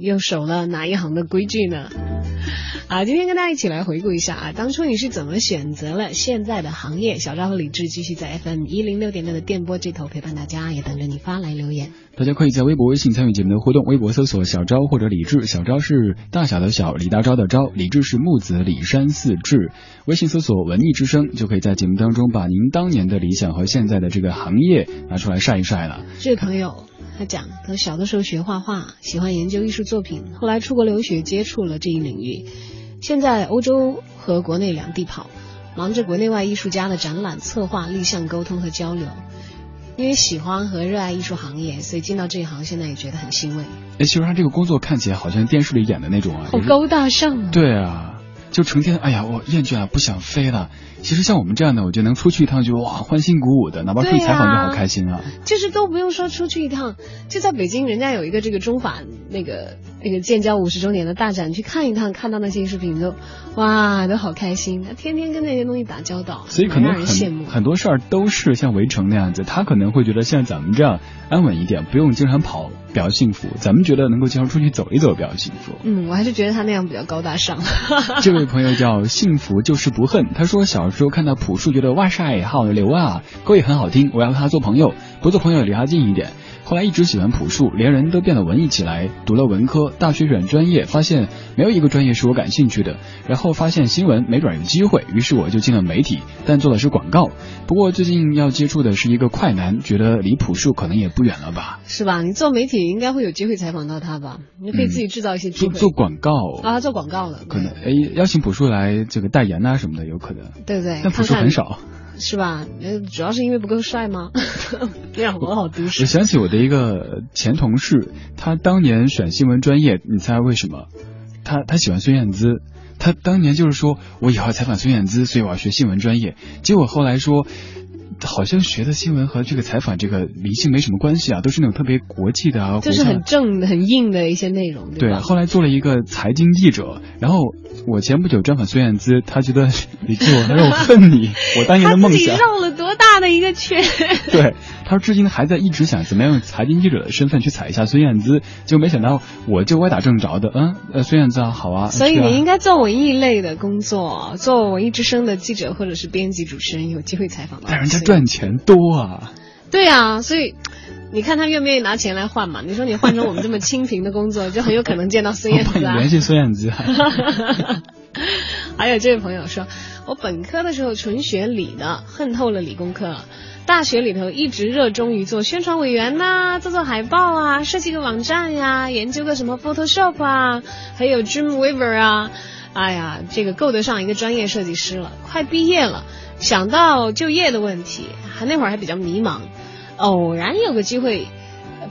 Speaker 10: 又守了哪一行的规矩呢？啊，今天跟大家一起来回顾一下啊，当初你是怎么选择了现在的行业？小赵和李志继续在 FM 一零六点六的电波这头陪伴大家，也等着你发来留言。
Speaker 2: 大家可以在微博、微信参与节目的互动，微博搜索“小昭”或者“李志”，小昭是大小的小，李大钊的昭，李志是木子李山四志。微信搜索“文艺之声”，就可以在节目当中把您当年的理想和现在的这个行业拿出来晒一晒了。
Speaker 10: 这位朋友他讲，他小的时候学画画，喜欢研究艺术作品，后来出国留学，接触了这一领域，现在欧洲和国内两地跑，忙着国内外艺术家的展览策划、立项沟通和交流。因为喜欢和热爱艺术行业，所以进到这一行，现在也觉得很欣慰。
Speaker 2: 哎，其实他这个工作看起来好像电视里演的那种啊，
Speaker 10: 好高大上啊！
Speaker 2: 对啊，就成天哎呀，我厌倦了，不想飞了。其实像我们这样的，我觉得能出去一趟就哇欢欣鼓舞的，哪怕出去采访就好开心啊。
Speaker 10: 就是都不用说出去一趟，就在北京，人家有一个这个中法那个那个建交五十周年的大展，去看一趟，看到那些艺术品都哇都好开心，天天跟那些东西打交道，
Speaker 2: 所以可能
Speaker 10: 让人羡慕
Speaker 2: 很。很多事儿都是像围城那样子，他可能会觉得像咱们这样安稳一点，不用经常跑比较幸福。咱们觉得能够经常出去走一走比较幸福。
Speaker 10: 嗯，我还是觉得他那样比较高大上。
Speaker 2: 这位朋友叫幸福就是不恨，他说小时候看到朴树，觉得哇塞好牛啊，歌也很好听，我要和他做朋友，不做朋友离他近一点。后来一直喜欢朴树，连人都变得文艺起来，读了文科，大学选专业，发现没有一个专业是我感兴趣的。然后发现新闻没准有机会，于是我就进了媒体，但做的是广告。不过最近要接触的是一个快男，觉得离朴树可能也不远了吧？
Speaker 10: 是吧？你做媒体应该会有机会采访到他吧？你可以自己制造一些机会。
Speaker 2: 做做广告
Speaker 10: 啊，做广告了，
Speaker 2: 可能哎邀请朴树来这个代言啊、什么的，有可能。
Speaker 10: 对不对？
Speaker 2: 但朴树
Speaker 10: 看看
Speaker 2: 很少。
Speaker 10: 是吧？呃，主要是因为不够帅吗？让我好都
Speaker 2: 我。想起我的一个前同事，他当年选新闻专业，你猜为什么？他他喜欢孙燕姿，他当年就是说我以后要采访孙燕姿，所以我要学新闻专业。结果后来说。好像学的新闻和这个采访这个明星没什么关系啊，都是那种特别国际的啊，
Speaker 1: 就是很正的、很硬的一些内容，
Speaker 2: 对
Speaker 1: 吧？
Speaker 2: 后来做了一个财经记者，然后我前不久专访孙燕姿，他觉得李志，我让我恨你，我当年的梦想。
Speaker 1: 绕了多大的一个圈？
Speaker 2: 对，他说至今还在一直想怎么样用财经记者的身份去踩一下孙燕姿，结果没想到我就歪打正着的，嗯，呃，孙燕姿啊，好啊。
Speaker 1: 所以你应该做文艺类的工作，做文艺之声的记者或者是编辑主持人，有机会采访到。
Speaker 2: 但人家赚钱多啊。
Speaker 1: 对啊，所以你看他愿不愿意拿钱来换嘛？你说你换成我们这么清贫的工作，就很有可能见到孙燕姿啊。
Speaker 2: 联系孙燕姿。
Speaker 1: 还有这位朋友说，我本科的时候纯学理的，恨透了理工科。大学里头一直热衷于做宣传委员呐，做做海报啊，设计个网站呀，研究个什么 Photoshop 啊，还有 Dreamweaver 啊。哎呀，这个够得上一个专业设计师了。快毕业了，想到就业的问题，还那会儿还比较迷茫。偶然有个机会，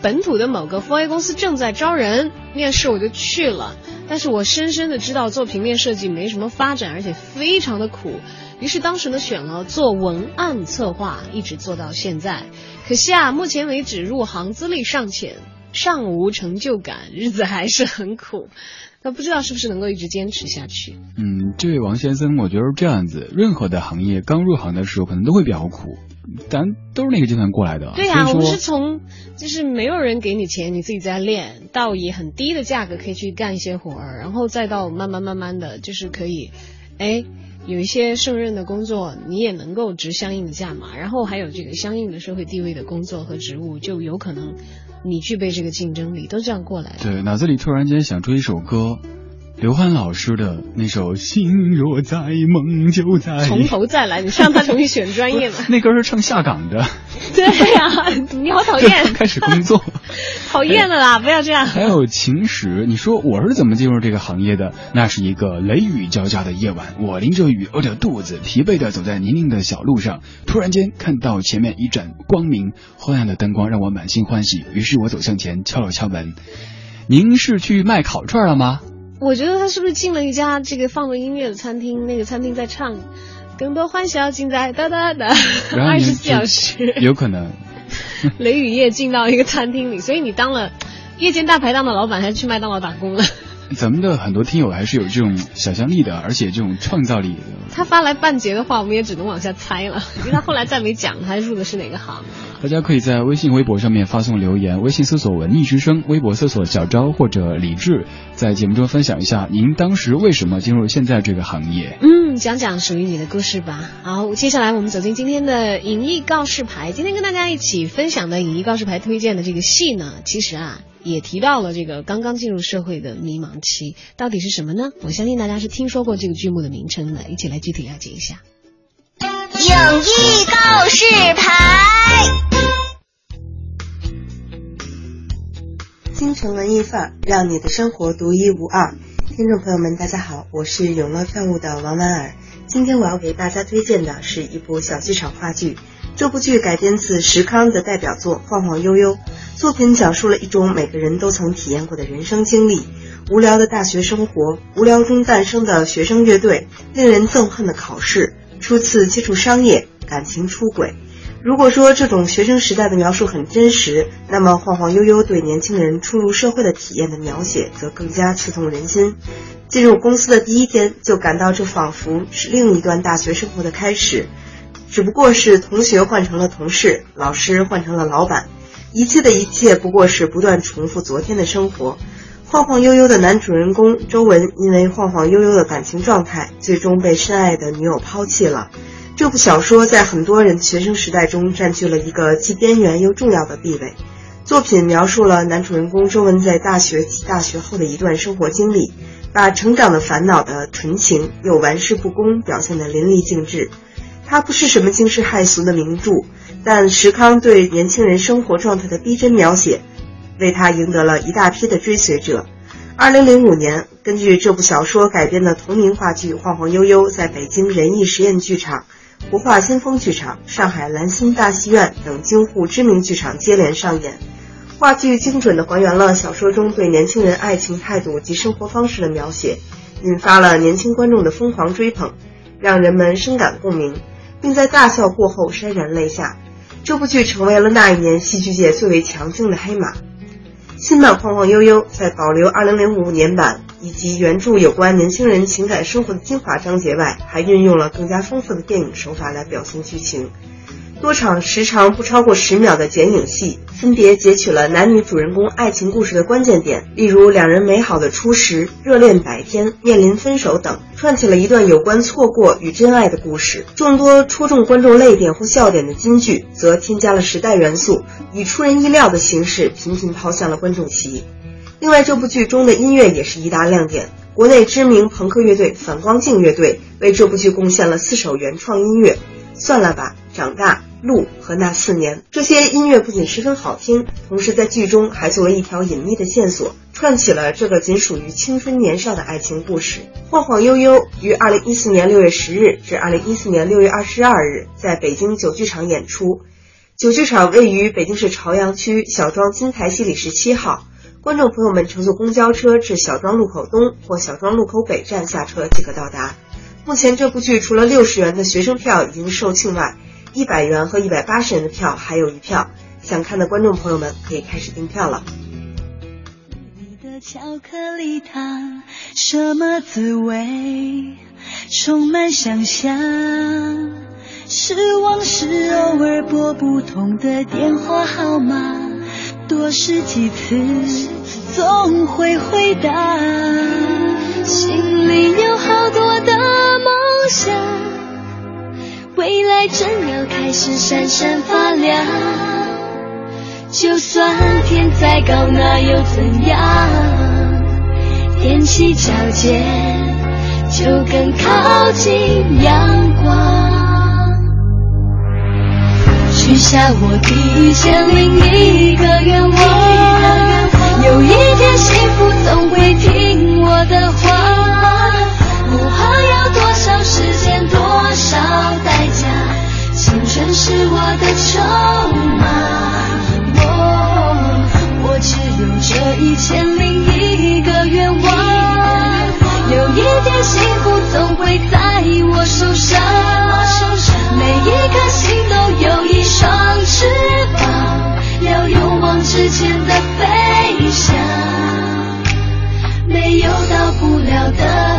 Speaker 1: 本土的某个 4A 公司正在招人，面试我就去了。但是我深深的知道做平面设计没什么发展，而且非常的苦。于是当时呢选了做文案策划，一直做到现在。可惜啊，目前为止入行资历尚浅，尚无成就感，日子还是很苦。那不知道是不是能够一直坚持下去？
Speaker 2: 嗯，这位王先生，我觉得是这样子，任何的行业刚入行的时候可能都会比较苦。咱都是那个阶段过来的，
Speaker 1: 对呀，我们是从就是没有人给你钱，你自己在练，到以很低的价格可以去干一些活儿，然后再到慢慢慢慢的就是可以，哎，有一些胜任的工作，你也能够值相应的价码，然后还有这个相应的社会地位的工作和职务，就有可能你具备这个竞争力，都这样过来的。
Speaker 2: 对，脑子里突然间想出一首歌。刘欢老师的那首《心若在，梦就在》，
Speaker 1: 从头再来，你是让他重新选专业吗？
Speaker 2: 那歌是唱下岗的。
Speaker 1: 对呀，你好讨厌。
Speaker 2: 开始工作，
Speaker 1: 讨厌了啦！不要这样。
Speaker 2: 还有情史，你说我是怎么进入这个行业的？那是一个雷雨交加的夜晚，我淋着雨，饿着肚子，疲惫的走在泥泞的小路上，突然间看到前面一盏光明，昏暗的灯光让我满心欢喜。于是我走向前，敲了敲门：“您是去卖烤串了吗？”
Speaker 1: 我觉得他是不是进了一家这个放着音乐的餐厅？那个餐厅在唱，更多欢笑尽在哒哒哒，二十四小时，
Speaker 2: 有可能。
Speaker 1: 雷雨夜进到一个餐厅里，所以你当了夜间大排档的老板，还是去麦当劳打工了？
Speaker 2: 咱们的很多听友还是有这种想象力的，而且这种创造力的。
Speaker 1: 他发来半截的话，我们也只能往下猜了，因为他后来再没讲他入的是哪个行。
Speaker 2: 大家可以在微信、微博上面发送留言，微信搜索“文艺之声”，微博搜索“小昭”或者“李志”，在节目中分享一下您当时为什么进入现在这个行业。
Speaker 1: 嗯，讲讲属于你的故事吧。好，接下来我们走进今天的影艺告示牌。今天跟大家一起分享的影艺告示牌推荐的这个戏呢，其实啊。也提到了这个刚刚进入社会的迷茫期，到底是什么呢？我相信大家是听说过这个剧目的名称的，一起来具体了解一下。
Speaker 7: 影艺告示牌，
Speaker 11: 京城文艺范儿，让你的生活独一无二。听众朋友们，大家好，我是永乐票务的王婉儿。今天我要给大家推荐的是一部小剧场话剧。这部剧改编自石康的代表作《晃晃悠悠》，作品讲述了一种每个人都曾体验过的人生经历：无聊的大学生活，无聊中诞生的学生乐队，令人憎恨的考试，初次接触商业，感情出轨。如果说这种学生时代的描述很真实，那么《晃晃悠悠》对年轻人初入社会的体验的描写则更加刺痛人心。进入公司的第一天，就感到这仿佛是另一段大学生活的开始。只不过是同学换成了同事，老师换成了老板，一切的一切不过是不断重复昨天的生活。晃晃悠悠的男主人公周文，因为晃晃悠悠的感情状态，最终被深爱的女友抛弃了。这部小说在很多人学生时代中占据了一个既边缘又重要的地位。作品描述了男主人公周文在大学及大学后的一段生活经历，把成长的烦恼的纯情又玩世不恭表现得淋漓尽致。它不是什么惊世骇俗的名著，但石康对年轻人生活状态的逼真描写，为他赢得了一大批的追随者。二零零五年，根据这部小说改编的同名话剧《晃晃悠悠》在北京人艺实验剧场、国画先锋剧场、上海兰心大戏院等京沪知名剧场接连上演。话剧精准地还原了小说中对年轻人爱情态度及生活方式的描写。引发了年轻观众的疯狂追捧，让人们深感共鸣，并在大笑过后潸然泪下。这部剧成为了那一年戏剧界最为强劲的黑马。新版《晃晃悠悠》在保留2005年版以及原著有关年轻人情感生活的精华章节外，还运用了更加丰富的电影手法来表现剧情。多场时长不超过十秒的剪影戏，分别截取了男女主人公爱情故事的关键点，例如两人美好的初识、热恋百天、面临分手等，串起了一段有关错过与真爱的故事。众多戳中观众泪点或笑点的金句，则添加了时代元素，以出人意料的形式频频抛向了观众席。另外，这部剧中的音乐也是一大亮点。国内知名朋克乐队反光镜乐队为这部剧贡献了四首原创音乐，《算了吧》、《长大》。路和那四年，这些音乐不仅十分好听，同时在剧中还作为一条隐秘的线索，串起了这个仅属于青春年少的爱情故事。晃晃悠悠于二零一四年六月十日至二零一四年六月二十二日在北京九剧场演出。九剧场位于北京市朝阳区小庄金台西里十七号，观众朋友们乘坐公交车至小庄路口东或小庄路口北站下车即可到达。目前这部剧除了六十元的学生票已经售罄外，一百元和一百八十元的票还有一票，想看的观众朋友们可以开始订票了。
Speaker 6: 你的巧克力糖什么滋味？充满想象，失望是偶尔拨不通的电话号码，多试几次总会回答。心里有好多的梦想。未来正要开始闪闪发亮，就算天再高，那又怎样？踮起脚尖，就更靠近阳光。许下我第一千零一个愿望，有一天幸福总会听我的话，少代价。青春是我的筹码，我我只有这一千零一个愿望，有一天幸福总会在我手上，每一颗心都有一双翅膀，要勇往直前的飞翔，没有到不了的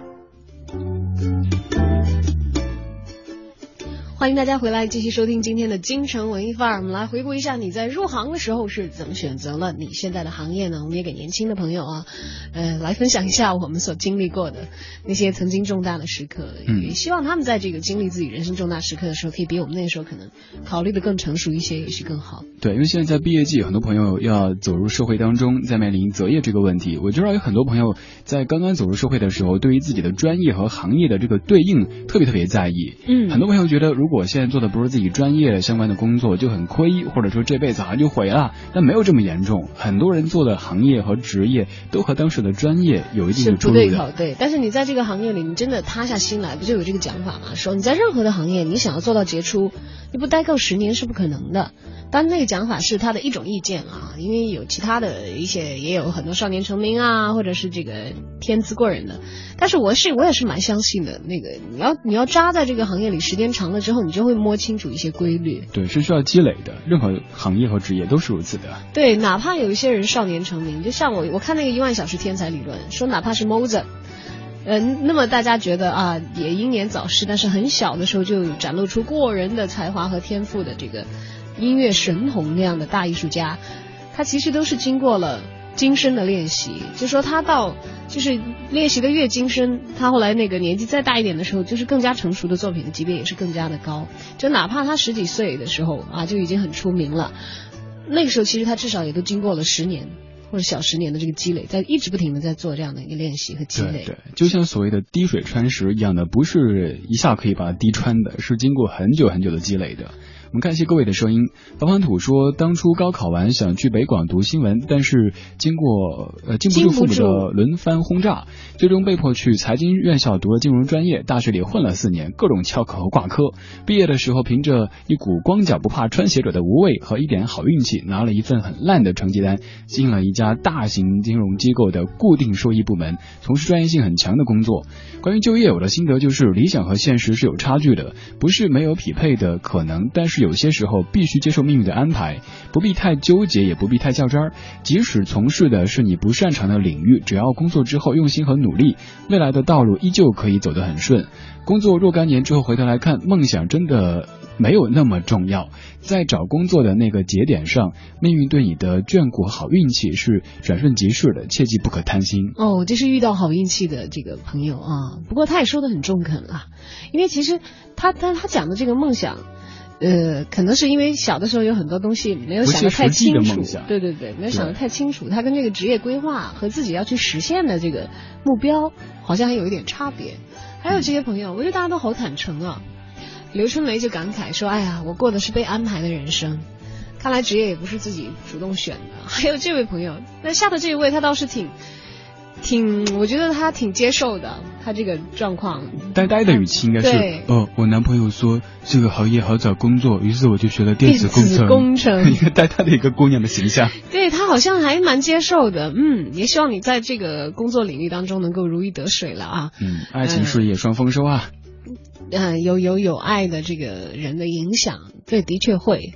Speaker 1: 欢迎大家回来，继续收听今天的京城文艺范儿。我们来回顾一下你在入行的时候是怎么选择了你现在的行业呢？我们也给年轻的朋友啊，呃，来分享一下我们所经历过的那些曾经重大的时刻。
Speaker 2: 嗯
Speaker 1: 也希望他们在这个经历自己人生重大时刻的时候，可以比我们那时候可能考虑的更成熟一些，也许更好。
Speaker 2: 对，因为现在在毕业季，很多朋友要走入社会当中，在面临择业这个问题。我知道有很多朋友在刚刚走入社会的时候，对于自己的专业和行业的这个对应特别特别在意。
Speaker 1: 嗯
Speaker 2: 很多朋友觉得，如果现在做的不是自己专业相关的工作，就很亏，或者说这辈子好像就毁了。但没有这么严重，很多人做的行业和职业都和当时的专业有一定的出入的。
Speaker 1: 对口，对。但是你在这个行业里，你真的塌下心来，不就有这个讲法吗？说你在任何的行业，你想要做到杰出，你不待够十年是不可能的。当然，那个讲法是他的一种意见啊，因为有其他的一些，也有很多少年成名啊，或者是这个天资过人的。但是我是我也是蛮相信的，那个你要你要扎在这个行业里时间长了之后，你就会摸清楚一些规律。
Speaker 2: 对，是需要积累的，任何行业和职业都是如此的。
Speaker 1: 对，哪怕有一些人少年成名，就像我，我看那个一万小时天才理论说，哪怕是 Mozart，嗯、那么大家觉得啊，也英年早逝，但是很小的时候就展露出过人的才华和天赋的这个音乐神童那样的大艺术家，他其实都是经过了精深的练习。就说他到就是练习的越精深，他后来那个年纪再大一点的时候，就是更加成熟的作品的级别也是更加的高。就哪怕他十几岁的时候啊，就已经很出名了，那个时候其实他至少也都经过了十年。或者小十年的这个积累，在一直不停的在做这样的一个练习和积累。
Speaker 2: 对对，就像所谓的滴水穿石一样的，不是一下可以把它滴穿的，是经过很久很久的积累的。我们看一些各位的声音。房房土说，当初高考完想去北广读新闻，但是经过呃经不住父母的轮番轰炸，最终被迫去财经院校读了金融专业。大学里混了四年，各种翘课和挂科。毕业的时候，凭着一股光脚不怕穿鞋者的无畏和一点好运气，拿了一份很烂的成绩单，进了一家大型金融机构的固定收益部门，从事专业性很强的工作。关于就业，我的心得就是理想和现实是有差距的，不是没有匹配的可能，但是。有些时候必须接受命运的安排，不必太纠结，也不必太较真儿。即使从事的是你不擅长的领域，只要工作之后用心和努力，未来的道路依旧可以走得很顺。工作若干年之后回头来看，梦想真的没有那么重要。在找工作的那个节点上，命运对你的眷顾和好运气是转瞬即逝的，切记不可贪心。
Speaker 1: 哦，这是遇到好运气的这个朋友啊。不过他也说的很中肯了，因为其实他他他讲的这个梦想。呃，可能是因为小的时候有很多东西没有想得太清楚，对对对，没有想得太清楚。他跟这个职业规划和自己要去实现的这个目标，好像还有一点差别。还有这些朋友，我觉得大家都好坦诚啊。刘春雷就感慨说：“哎呀，我过的是被安排的人生，看来职业也不是自己主动选的。”还有这位朋友，那下的这一位他倒是挺。挺，我觉得他挺接受的，他这个状况。
Speaker 2: 呆呆的语气应该是，哦，我男朋友说这个行业好找工作，于是我就学了电子工程。
Speaker 1: 工程，
Speaker 2: 一个呆呆的一个姑娘的形象。
Speaker 1: 对他好像还蛮接受的，嗯，也希望你在这个工作领域当中能够如鱼得水了啊。
Speaker 2: 嗯，爱情事业双丰收啊。
Speaker 1: 嗯，有有有爱的这个人的影响，对，的确会，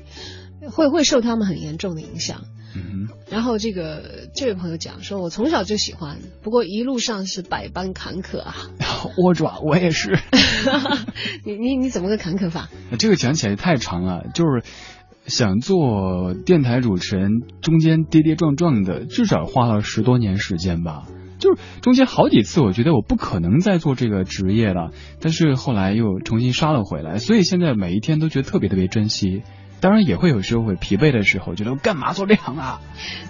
Speaker 1: 会会受他们很严重的影响。
Speaker 2: 嗯，
Speaker 1: 然后这个这位朋友讲说，我从小就喜欢，不过一路上是百般坎坷啊。
Speaker 2: 窝爪，我也是。
Speaker 1: 你你你怎么个坎坷法？
Speaker 2: 这个讲起来太长了，就是想做电台主持人，中间跌跌撞撞的，至少花了十多年时间吧。就是中间好几次，我觉得我不可能再做这个职业了，但是后来又重新杀了回来，所以现在每一天都觉得特别特别珍惜。当然也会有时候会疲惫的时候，觉得干嘛做这行啊？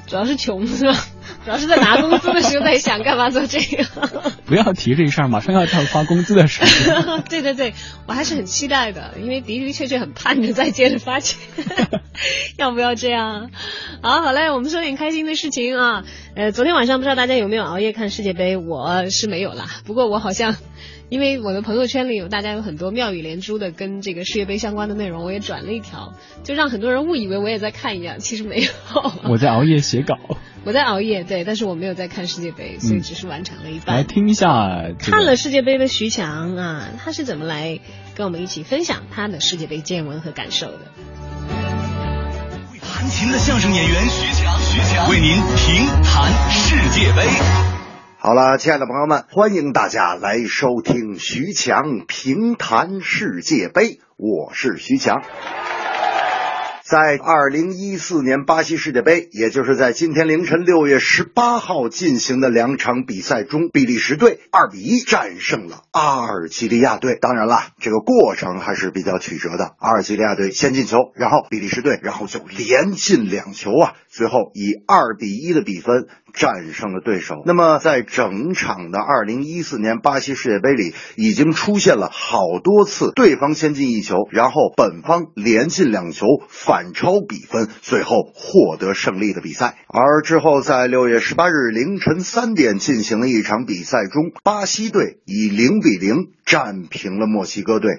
Speaker 1: 主要是穷是吧？主要是在拿工资的时候在想干嘛做这个。
Speaker 2: 不要提这事儿，马上要到发工资的时
Speaker 1: 候。对对对，我还是很期待的，因为的的确确很盼着再接着发钱。要不要这样？好，好嘞，我们说点开心的事情啊。呃，昨天晚上不知道大家有没有熬夜看世界杯？我是没有啦，不过我好像。因为我的朋友圈里有大家有很多妙语连珠的跟这个世界杯相关的内容，我也转了一条，就让很多人误以为我也在看一样，其实没有。
Speaker 2: 我在熬夜写稿。
Speaker 1: 我在熬夜，对，但是我没有在看世界杯，所以只是完成了一半。
Speaker 2: 来听一下，
Speaker 1: 看了世界杯的徐强啊，他是怎么来跟我们一起分享他的世界杯见闻和感受的？
Speaker 3: 弹琴的相声演员徐强，徐强为您评弹世界杯。
Speaker 12: 好了，亲爱的朋友们，欢迎大家来收听徐强评弹世界杯，我是徐强。在二零一四年巴西世界杯，也就是在今天凌晨六月十八号进行的两场比赛中，比利时队二比一战胜了阿尔及利亚队。当然了，这个过程还是比较曲折的。阿尔及利亚队先进球，然后比利时队，然后就连进两球啊，最后以二比一的比分。战胜了对手。那么，在整场的二零一四年巴西世界杯里，已经出现了好多次对方先进一球，然后本方连进两球，反超比分，最后获得胜利的比赛。而之后，在六月十八日凌晨三点进行了一场比赛中，巴西队以零比零战平了墨西哥队。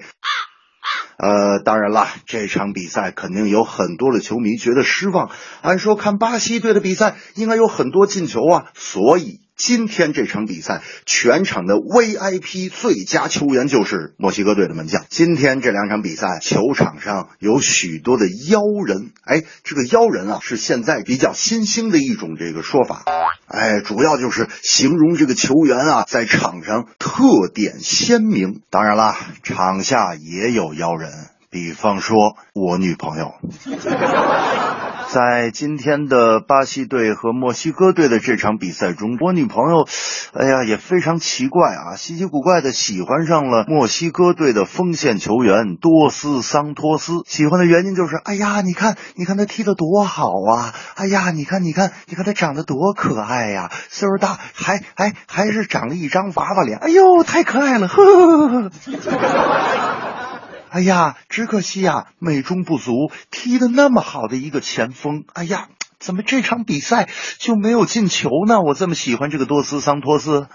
Speaker 12: 呃，当然啦，这场比赛肯定有很多的球迷觉得失望。按说看巴西队的比赛应该有很多进球啊，所以。今天这场比赛，全场的 VIP 最佳球员就是墨西哥队的门将。今天这两场比赛，球场上有许多的妖人。哎，这个妖人啊，是现在比较新兴的一种这个说法。哎，主要就是形容这个球员啊，在场上特点鲜明。当然啦，场下也有妖人。比方说我女朋友。在今天的巴西队和墨西哥队的这场比赛中，我女朋友，哎呀，也非常奇怪啊，稀奇古怪的喜欢上了墨西哥队的锋线球员多斯桑托斯。喜欢的原因就是，哎呀，你看，你看他踢得多好啊！哎呀，你看，你看，你看他长得多可爱呀、岁数大还还还是长了一张娃娃脸，哎呦，太可爱了！呵呵呵呵。哎呀，只可惜呀、美中不足，踢得那么好的一个前锋，哎呀，怎么这场比赛就没有进球呢？我这么喜欢这个多斯桑托斯，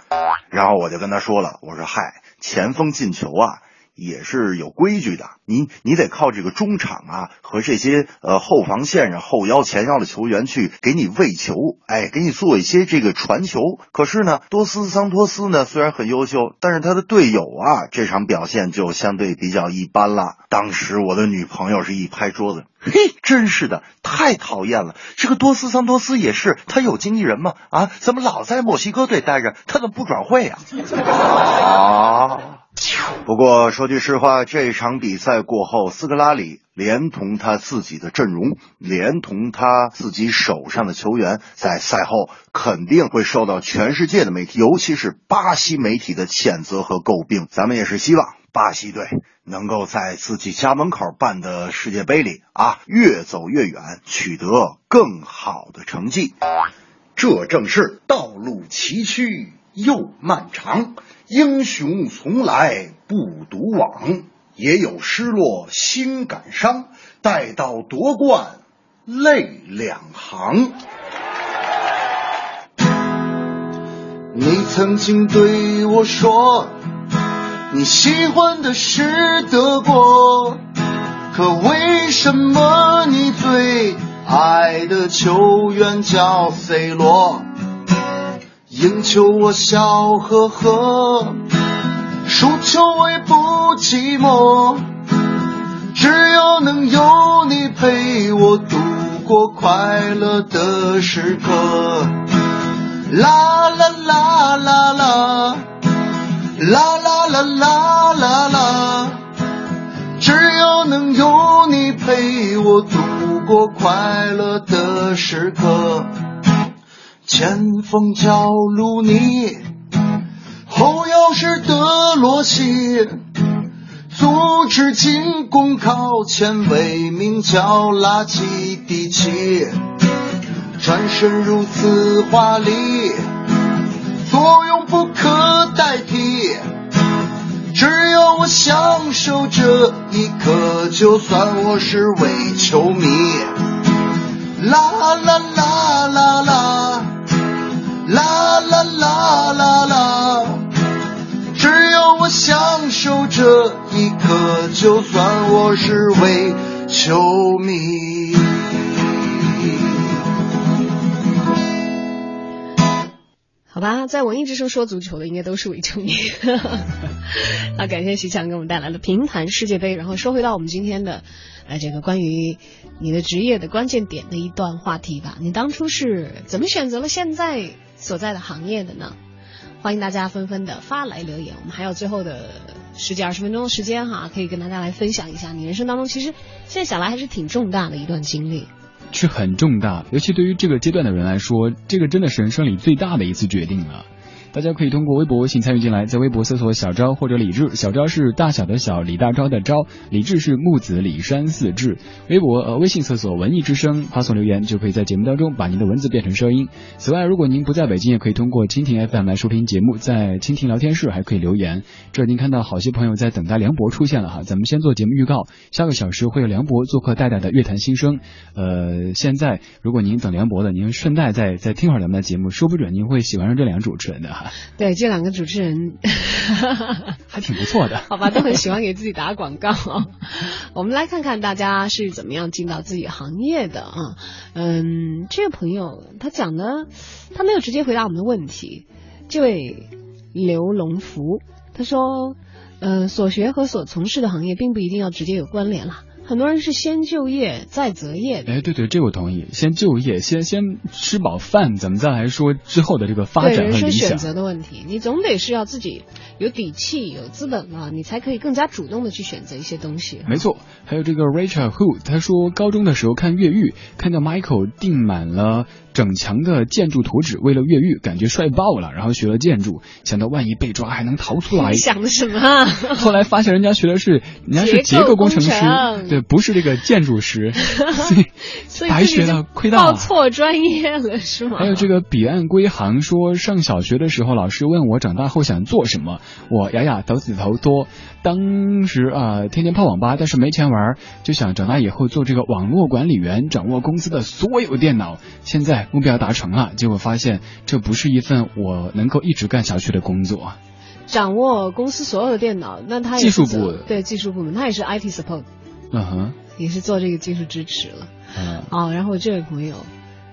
Speaker 12: 然后我就跟他说了，我说嗨，前锋进球啊。也是有规矩的，你你得靠这个中场啊和这些呃后防线上后腰前腰的球员去给你喂球，哎，给你做一些这个传球。可是呢，多斯桑托斯呢虽然很优秀，但是他的队友啊这场表现就相对比较一般了。当时我的女朋友是一拍桌子，嘿，真是的，太讨厌了！这个多斯桑托斯也是，他有经纪人吗？啊，怎么老在墨西哥队待着？他怎么不转会呀、啊？不过说句实话，这场比赛过后，斯科拉里连同他自己的阵容，连同他自己手上的球员，在赛后肯定会受到全世界的媒体，尤其是巴西媒体的谴责和诟病。咱们也是希望巴西队能够在自己家门口办的世界杯里啊，越走越远，取得更好的成绩。这正是道路崎岖又漫长，英雄从来不独往，也有失落心感伤，待到夺冠泪两行。你曾经对我说，你喜欢的是德国，可为什么你最爱的球员叫 C 罗？赢球我笑呵呵，输球我也不寂寞，只要能有你陪我度过快乐的时刻。啦啦啦啦啦，啦啦啦啦啦啦，只要能有你陪我度过快乐的时刻。前锋叫鲁尼，后腰是德罗西，组织进攻靠前卫名叫拉基蒂奇，转身如此华丽，作用不可代替。只要我享受这一刻，就算我是伪球迷。啦啦啦啦啦。啦啦啦啦啦，只要我享受这一刻，就算我是伪球迷。
Speaker 1: 好吧，在文艺之声说足球的应该都是伪球迷。好，感谢徐强给我们带来的评弹世界杯。然后说回到我们今天的，呃，这个关于你的职业的关键点的一段话题吧。你当初是怎么选择了现在所在的行业的呢？欢迎大家纷纷的发来留言。我们还有最后的十几二十分钟的时间哈，可以跟大家来分享一下你人生当中其实现在想来还是挺重大的一段经历。
Speaker 2: 是很重大，尤其对于这个阶段的人来说，这个真的是人生里最大的一次决定了。大家可以通过微博、微信参与进来，在微博搜索“小昭”或者“李志”，小昭是大小的小，李大钊的昭，李志是木子李山四志。微博呃微信搜索“文艺之声”，发送留言就可以在节目当中把您的文字变成声音。此外，如果您不在北京，也可以通过蜻蜓 FM 来收听节目，在蜻蜓聊天室还可以留言。这已经看到好些朋友在等待梁博出现了哈，咱们先做节目预告，下个小时会有梁博做客带带的乐坛新生。呃，现在如果您等梁博的，您顺带再再听会儿咱们的节目，说不准您会喜欢上这两个主持人的哈。
Speaker 1: 对，这两个主持人
Speaker 2: 还挺不错的，
Speaker 1: 好吧，都很喜欢给自己打广告。我们来看看大家是怎么样进到自己行业的啊。嗯，这位朋友他讲的，他没有直接回答我们的问题。这位刘龙福他说，呃，所学和所从事的行业并不一定要直接有关联啦。很多人是先就业再择业的。
Speaker 2: 哎，对对，这我同意。先就业，先先吃饱饭，咱们再来说之后的这个发
Speaker 1: 对人
Speaker 2: 展和理想。
Speaker 1: 生选择的问题，你总得是要自己有底气、有资本了，你才可以更加主动的去选择一些东西。
Speaker 2: 没错，还有这个 Rachel Hu，他说高中的时候看越狱，看到 Michael 订满了整墙的建筑图纸，为了越狱感觉帅爆了，然后学了建筑，想到万一被抓还能逃出来
Speaker 1: 你。想的什么啊？
Speaker 2: 后来发现人家学的是人家是结构工程师对，不是这个建筑师，所以白学了，亏大了。
Speaker 1: 报错专业了是吗？
Speaker 2: 还有这个彼岸归航说，上小学的时候，老师问我长大后想做什么，我雅雅抖子头多。当时啊、天天泡网吧，但是没钱玩，就想长大以后做这个网络管理员，掌握公司的所有电脑。现在目标达成了，结果发现这不是一份我能够一直干下去的工作。
Speaker 1: 掌握公司所有的电脑，那他也
Speaker 2: 技术部
Speaker 1: 对技术部门，他也是 IT support，
Speaker 2: 嗯哼，
Speaker 1: 也是做这个技术支持了。
Speaker 2: 嗯，
Speaker 1: 啊，然后这位朋友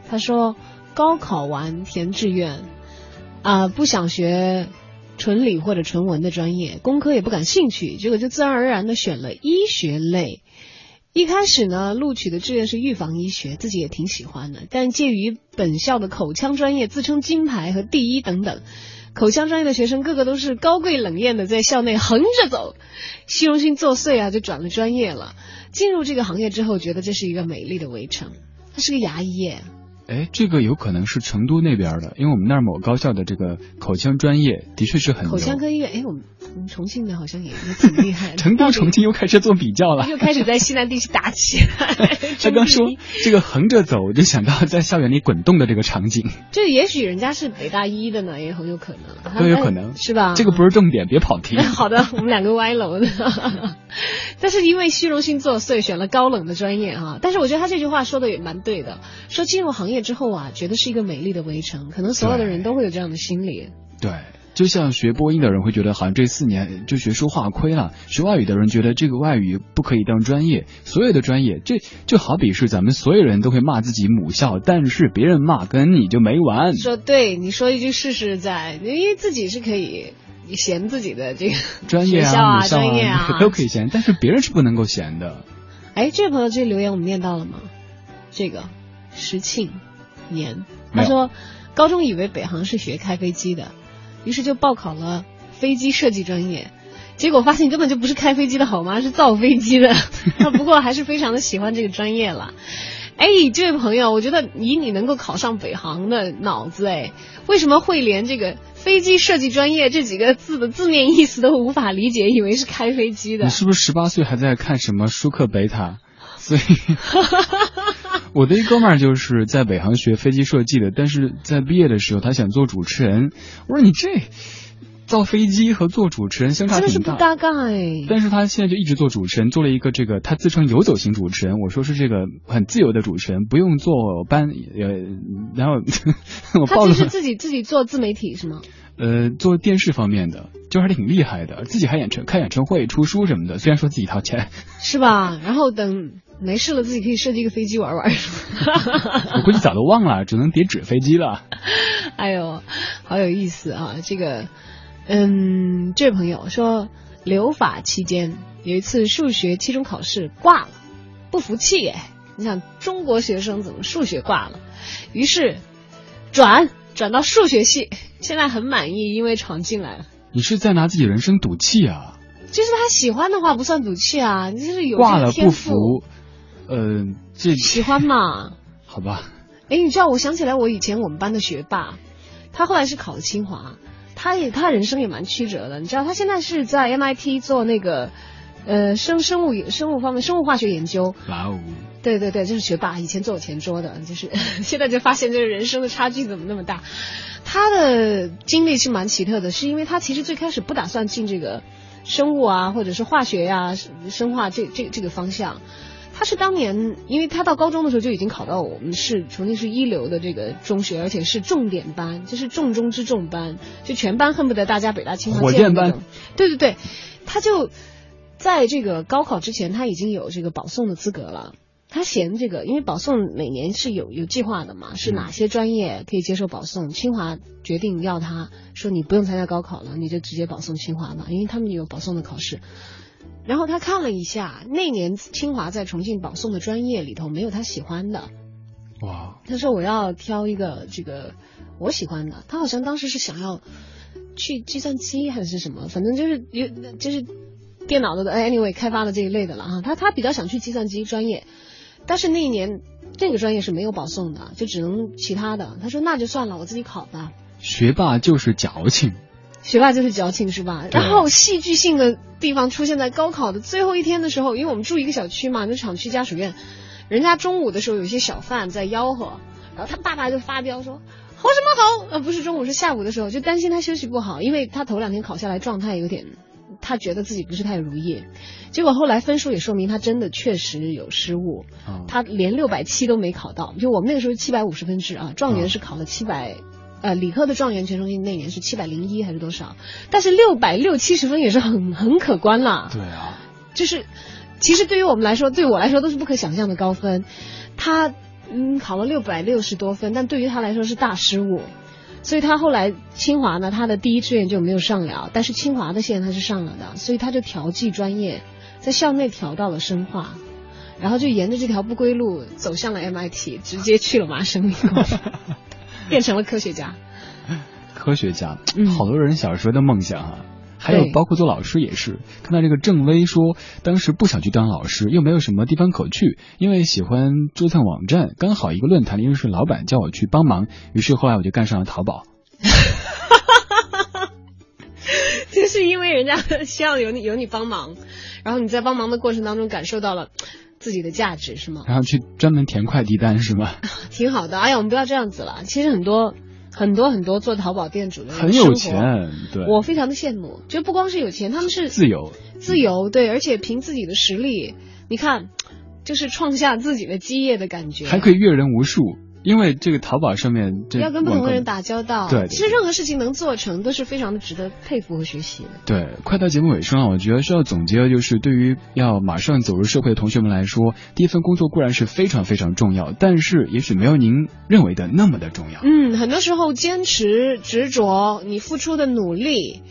Speaker 1: 他说高考完填志愿啊、不想学纯理或者纯文的专业，工科也不感兴趣，结果就自然而然的选了医学类。一开始呢，录取的志愿是预防医学，自己也挺喜欢的，但介于本校的口腔专业自称金牌和第一等等，口腔专业的学生个个都是高贵冷艳的，在校内横着走，虚荣心作祟啊，就转了专业了。进入这个行业之后，觉得这是一个美丽的围城。他是个牙医，
Speaker 2: 哎，这个有可能是成都那边的，因为我们那儿某高校的这个口腔专业的确是很牛。
Speaker 1: 口腔科医院。哎，我们我们重庆的好像也也挺厉害的。
Speaker 2: 成都、重庆又开始做比较了。
Speaker 1: 又开始在西南地区打起来。
Speaker 2: 他刚说这个横着走，我就想到在校园里滚动的这个场景。
Speaker 1: 这也许人家是北大一的呢，也很有可能。
Speaker 2: 都有可能
Speaker 1: 是吧？
Speaker 2: 这个不是重点，别跑题。
Speaker 1: 好的，我们两个歪楼的。但是因为虚荣心作祟，选了高冷的专业哈。但是我觉得他这句话说的也蛮对的，说进入行业之后啊，觉得是一个美丽的围城，可能所有的人都会有这样的心理。
Speaker 2: 对。就像学播音的人会觉得，好像这四年就学说话亏了；学外语的人觉得这个外语不可以当专业。所有的专业，这就好比是咱们所有人都会骂自己母校，但是别人骂跟你就没完。
Speaker 1: 说对，你说一句试试在，因为自己是可以嫌自己的这个
Speaker 2: 专业啊、
Speaker 1: 专业啊
Speaker 2: 都可以嫌，但是别人是不能够嫌的。
Speaker 1: 哎，这位朋友这留言我们念到了吗？这个石庆年他说，高中以为北航是学开飞机的。于是就报考了飞机设计专业，结果发现根本就不是开飞机的好吗？是造飞机的。他 不过还是非常的喜欢这个专业了。哎，这位朋友，我觉得以你能够考上北航的脑子，哎，为什么会连这个飞机设计专业这几个字的字面意思都无法理解，以为是开飞机的？
Speaker 2: 你是不是十八岁还在看什么舒克贝塔？所以 我的一哥们儿就是在北航学飞机设计的，但是在毕业的时候他想做主持人。我说你这造飞机和做主持人相差挺大，
Speaker 1: 真的是不搭嘎哎。
Speaker 2: 但是他现在就一直做主持人，做了一个这个他自称游走型主持人。我说是这个很自由的主持人，不用做班，呃，然后 我
Speaker 1: 他就是自己自己做自媒体是吗？
Speaker 2: 呃，做电视方面的，就还挺厉害的，自己还演唱开演唱会、出书什么的。虽然说自己掏钱，
Speaker 1: 是吧？然后等没事了，自己可以设计一个飞机玩玩。
Speaker 2: 我估计早都忘了，只能叠纸飞机了。
Speaker 1: 哎呦，好有意思啊！这个，嗯，这位朋友说，留法期间有一次数学期中考试挂了，不服气哎！你想中国学生怎么数学挂了？于是转转到数学系。现在很满意，因为闯进来了。
Speaker 2: 你是在拿自己人生赌气啊？
Speaker 1: 就是他喜欢的话不算赌气啊，你就是有
Speaker 2: 挂了不服，呃，这
Speaker 1: 喜欢嘛？
Speaker 2: 好吧。
Speaker 1: 哎，你知道，我想起来，我以前我们班的学霸，他后来是考了清华，他也他人生也蛮曲折的。你知道，他现在是在 MIT 做那个呃生生物生物方面生物化学研究。
Speaker 2: 哇哦！
Speaker 1: 对对对，就是学霸，以前坐我前桌的，就是 现在就发现这个人生的差距怎么那么大。他的经历是蛮奇特的，是因为他其实最开始不打算进这个生物啊，或者是化学呀、啊、生化这这这个方向。他是当年，因为他到高中的时候就已经考到我们是重庆市一流的这个中学，而且是重点班，就是重中之重班，就全班恨不得大家北大清华
Speaker 2: 火箭班。
Speaker 1: 对对对，他就在这个高考之前，他已经有这个保送的资格了。他嫌这个，因为保送每年是有有计划的嘛，是哪些专业可以接受保送？清华决定要他说你不用参加高考了，你就直接保送清华吧，因为他们有保送的考试。然后他看了一下，那年清华在重庆保送的专业里头没有他喜欢的，
Speaker 2: 哇，
Speaker 1: 他说我要挑一个这个我喜欢的。他好像当时是想要去计算机还是什么，反正就是有就是电脑的哎 anyway 开发的这一类的了啊。他他比较想去计算机专业，但是那一年这个专业是没有保送的，就只能其他的。他说那就算了，我自己考吧。
Speaker 2: 学霸就是矫情。
Speaker 1: 学霸就是矫情是吧？然后戏剧性的地方出现在高考的最后一天的时候，因为我们住一个小区嘛，那厂区家属院，人家中午的时候有些小贩在吆喝，然后他爸爸就发飙说吼什么吼？呃，不是中午是下午的时候，就担心他休息不好，因为他头两天考下来状态有点，他觉得自己不是太如意，结果后来分数也说明他真的确实有失误，他连六百七都没考到，就我们那个时候七百五十分制啊，状元是考了七百。呃，理科的状元全中心那年是七百零一还是多少？但是六百六七十分也是很很可观了。
Speaker 2: 对啊，
Speaker 1: 就是其实对于我们来说，对我来说都是不可想象的高分。他嗯考了六百六十多分，但对于他来说是大失误。所以他后来清华呢，他的第一志愿就没有上了，但是清华的线他是上了的，所以他就调剂专业，在校内调到了生化，然后就沿着这条不归路走向了 MIT，直接去了麻省理工。变成了科学家，
Speaker 2: 科学家，
Speaker 1: 嗯
Speaker 2: 好多人小时候的梦想啊，还有包括做老师也是。看到这个郑薇说，当时不想去当老师，又没有什么地方可去，因为喜欢折腾网站，刚好一个论坛里认识老板，叫我去帮忙，于是后来我就干上了淘宝。
Speaker 1: 就是因为人家需要有你有你帮忙，然后你在帮忙的过程当中感受到了自己的价值，是吗？
Speaker 2: 然后去专门填快递单是吗？
Speaker 1: 挺好的。哎呀，我们不要这样子了。其实很多很多很多做淘宝店主的
Speaker 2: 很有钱，对，
Speaker 1: 我非常的羡慕。就不光是有钱，他们是
Speaker 2: 自由，
Speaker 1: 自由对，而且凭自己的实力，你看，就是创下自己的基业的感觉。
Speaker 2: 还可以阅人无数。因为这个淘宝上面，这
Speaker 1: 要跟不同的人打交道，
Speaker 2: 对对
Speaker 1: 其实任何事情能做成，都是非常的值得佩服和学习的。
Speaker 2: 对，快到节目尾声了，我觉得需要总结的就是，对于要马上走入社会的同学们来说，第一份工作固然是非常非常重要，但是也许没有您认为的那么的重要。
Speaker 1: 嗯，很多时候坚持、执着，你付出的努力，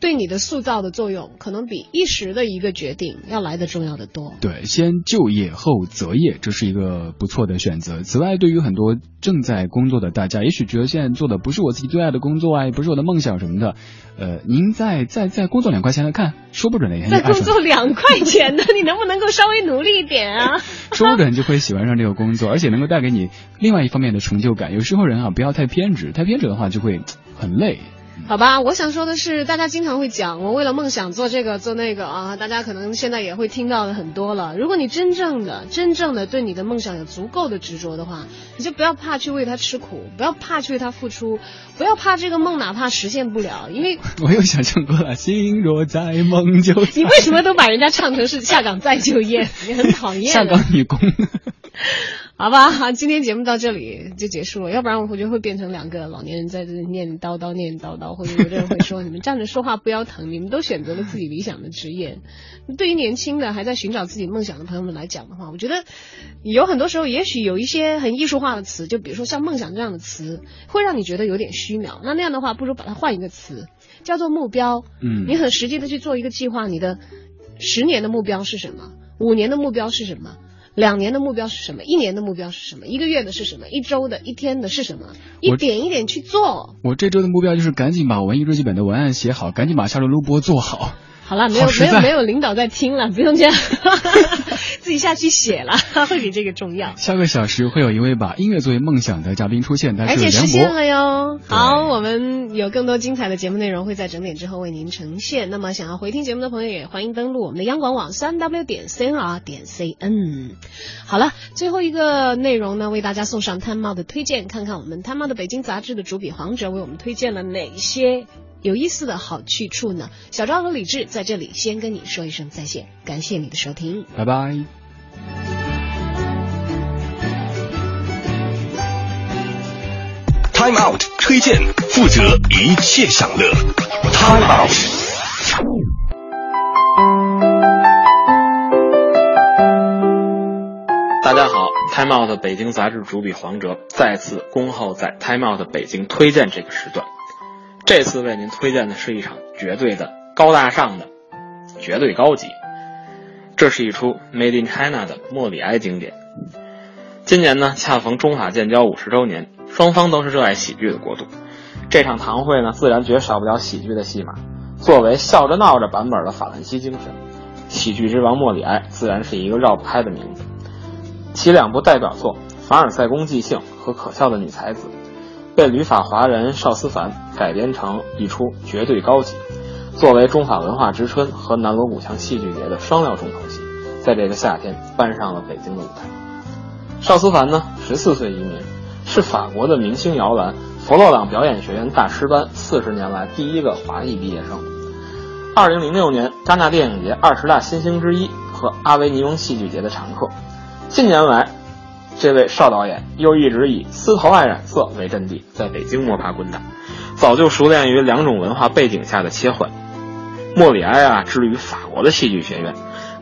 Speaker 1: 对你的塑造的作用，可能比一时的一个决定要来的重要的多。
Speaker 2: 对，先就业后择业，这是一个不错的选择。此外，对于很多正在工作的大家，也许觉得现在做的不是我自己最爱的工作啊，也不是我的梦想什么的，呃，您再再再工作两块钱来看，说不准哪天就
Speaker 1: 在工，作两块钱的，你能不能够稍微努力一点啊？
Speaker 2: 说不准就会喜欢上这个工作，而且能够带给你另外一方面的成就感。有时候人啊，不要太偏执，太偏执的话就会很累。
Speaker 1: 好吧，我想说的是，大家经常会讲我为了梦想做这个做那个啊，大家可能现在也会听到的很多了。如果你真正的、真正的对你的梦想有足够的执着的话，你就不要怕去为他吃苦，不要怕去为他付出，不要怕这个梦哪怕实现不了，因为
Speaker 2: 我又想象过了，心若在梦就在
Speaker 1: 你为什么都把人家唱成是下岗再就业？你很讨厌。
Speaker 2: 下岗女工。
Speaker 1: 好吧，好，今天节目到这里就结束了，要不然我觉得会变成两个老年人在这里念叨叨念叨叨，或者有的人会说你们站着说话不腰疼，你们都选择了自己理想的职业。对于年轻的还在寻找自己梦想的朋友们来讲的话，我觉得有很多时候也许有一些很艺术化的词，就比如说像梦想这样的词，会让你觉得有点虚渺。那那样的话，不如把它换一个词，叫做目标。
Speaker 2: 嗯
Speaker 1: 你很实际的去做一个计划，你的十年的目标是什么？五年的目标是什么？两年的目标是什么？一年的目标是什么？一个月的是什么？一周的、一天的是什么？一点一点去做。
Speaker 2: 我这周的目标就是赶紧把文艺日记本的文案写好，赶紧把下周录播做好。
Speaker 1: 好了，没有没有没有领导在听了，不用这样，自己下去写了，会比这个重要。
Speaker 2: 下个小时会有一位把音乐作为梦想的嘉宾出现，他
Speaker 1: 而且实。现了哟。好，我们有更多精彩的节目内容会在整点之后为您呈现。那么想要回听节目的朋友也欢迎登录我们的央广网三 w 点 cnr 点 cn。好了，最后一个内容呢，为大家送上探茂的推荐，看看我们探茂的北京杂志的主笔黄哲为我们推荐了哪些。有意思的好去处呢？小昭和李志在这里先跟你说一声再见，感谢你的收听。
Speaker 2: 拜拜。
Speaker 3: Time Out 推荐负责一切享乐。Time Out。
Speaker 13: 大家好，Time Out 北京杂志主笔黄哲再次恭候在 Time Out 北京推荐这个时段。这次为您推荐的是一场绝对的高大上的、绝对高级、这是一出 Made in China 的莫里埃经典。今年呢，恰逢中法建交五十周年，双方都是热爱喜剧的国度。这场堂会呢，自然绝少不了喜剧的戏码。作为笑着闹着版本的法兰西精神，喜剧之王莫里埃自然是一个绕不开的名字。其两部代表作《凡尔赛宫即兴》和《可笑的女才子》，被旅法华人邵思凡改编成一出绝对高级。作为中法文化之春和南锣鼓巷戏剧节的双料重头戏，在这个夏天搬上了北京的舞台。邵思凡呢，十四岁移民，是法国的明星摇篮佛罗朗表演学院大师班四十年来第一个华裔毕业生。二零零六年戛纳电影节二十大新星之一和阿维尼翁戏剧节的常客。近年来，这位邵导演又一直以丝头爱染色为阵地，在北京摸爬滚打，早就熟练于两种文化背景下的切换。莫里埃啊，之于法国的戏剧学院，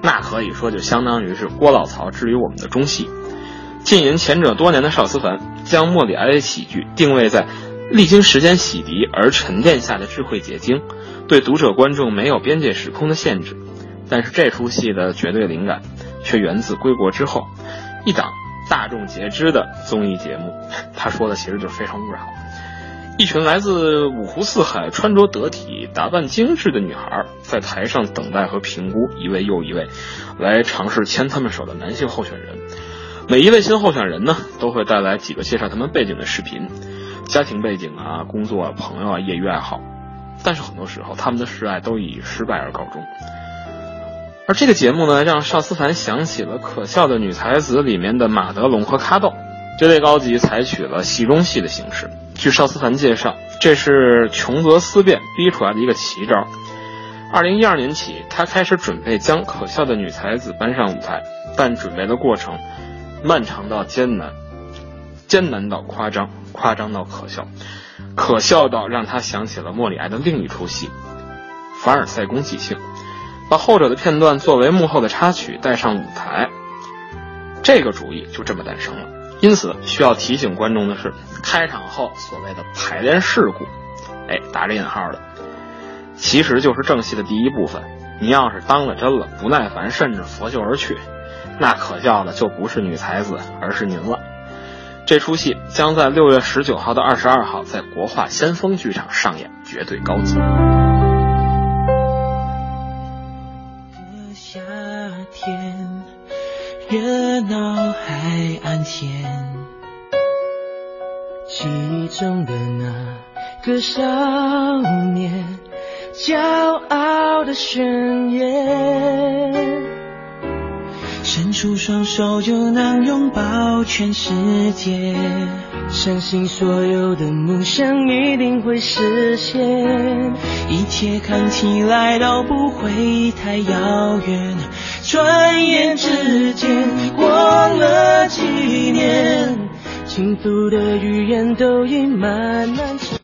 Speaker 13: 那可以说就相当于是郭老曹之于我们的中戏。浸淫前者多年的邵思凡，将莫里埃的喜剧定位在历经时间洗涤而沉淀下的智慧结晶，对读者观众没有边界时空的限制。但是这出戏的绝对灵感，却源自归国之后一档大众皆知的综艺节目。他说的其实就是非诚勿扰。一群来自五湖四海、穿着得体、打扮精致的女孩，在台上等待和评估一位又一位来尝试牵他们手的男性候选人。每一位新候选人呢，都会带来几个介绍他们背景的视频，家庭背景啊、工作、啊、朋友啊、业余爱好。但是很多时候，他们的示爱都以失败而告终。而这个节目呢，让邵思凡想起了《可笑的女才子》里面的马德龙和卡豆。绝对高级采取了戏中戏的形式。据邵思凡介绍，这是穷则思变逼出来的一个奇招。二零一二年起，他开始准备将《可笑的女才子》搬上舞台，但准备的过程漫长到艰难，艰难到夸张，夸张到可笑，可笑到让他想起了莫里埃的另一出戏《凡尔赛宫即兴》，把后者的片段作为幕后的插曲带上舞台。这个主意就这么诞生了。因此，需要提醒观众的是，开场后所谓的排练事故，哎，打着引号的，其实就是正戏的第一部分。您要是当了真了，不耐烦，甚至拂袖而去，那可笑的就不是女才子，而是您了。这出戏将在六月十九号到二十二号在国画先锋剧场上演，绝对高级。
Speaker 14: 热闹海岸线，记忆中的那个少年，骄傲的宣言，伸出双手就能拥抱全世界，相信所有的梦想一定会实现，一切看起来都不会太遥远。转眼之间过了几年，幸福的语言都已慢慢。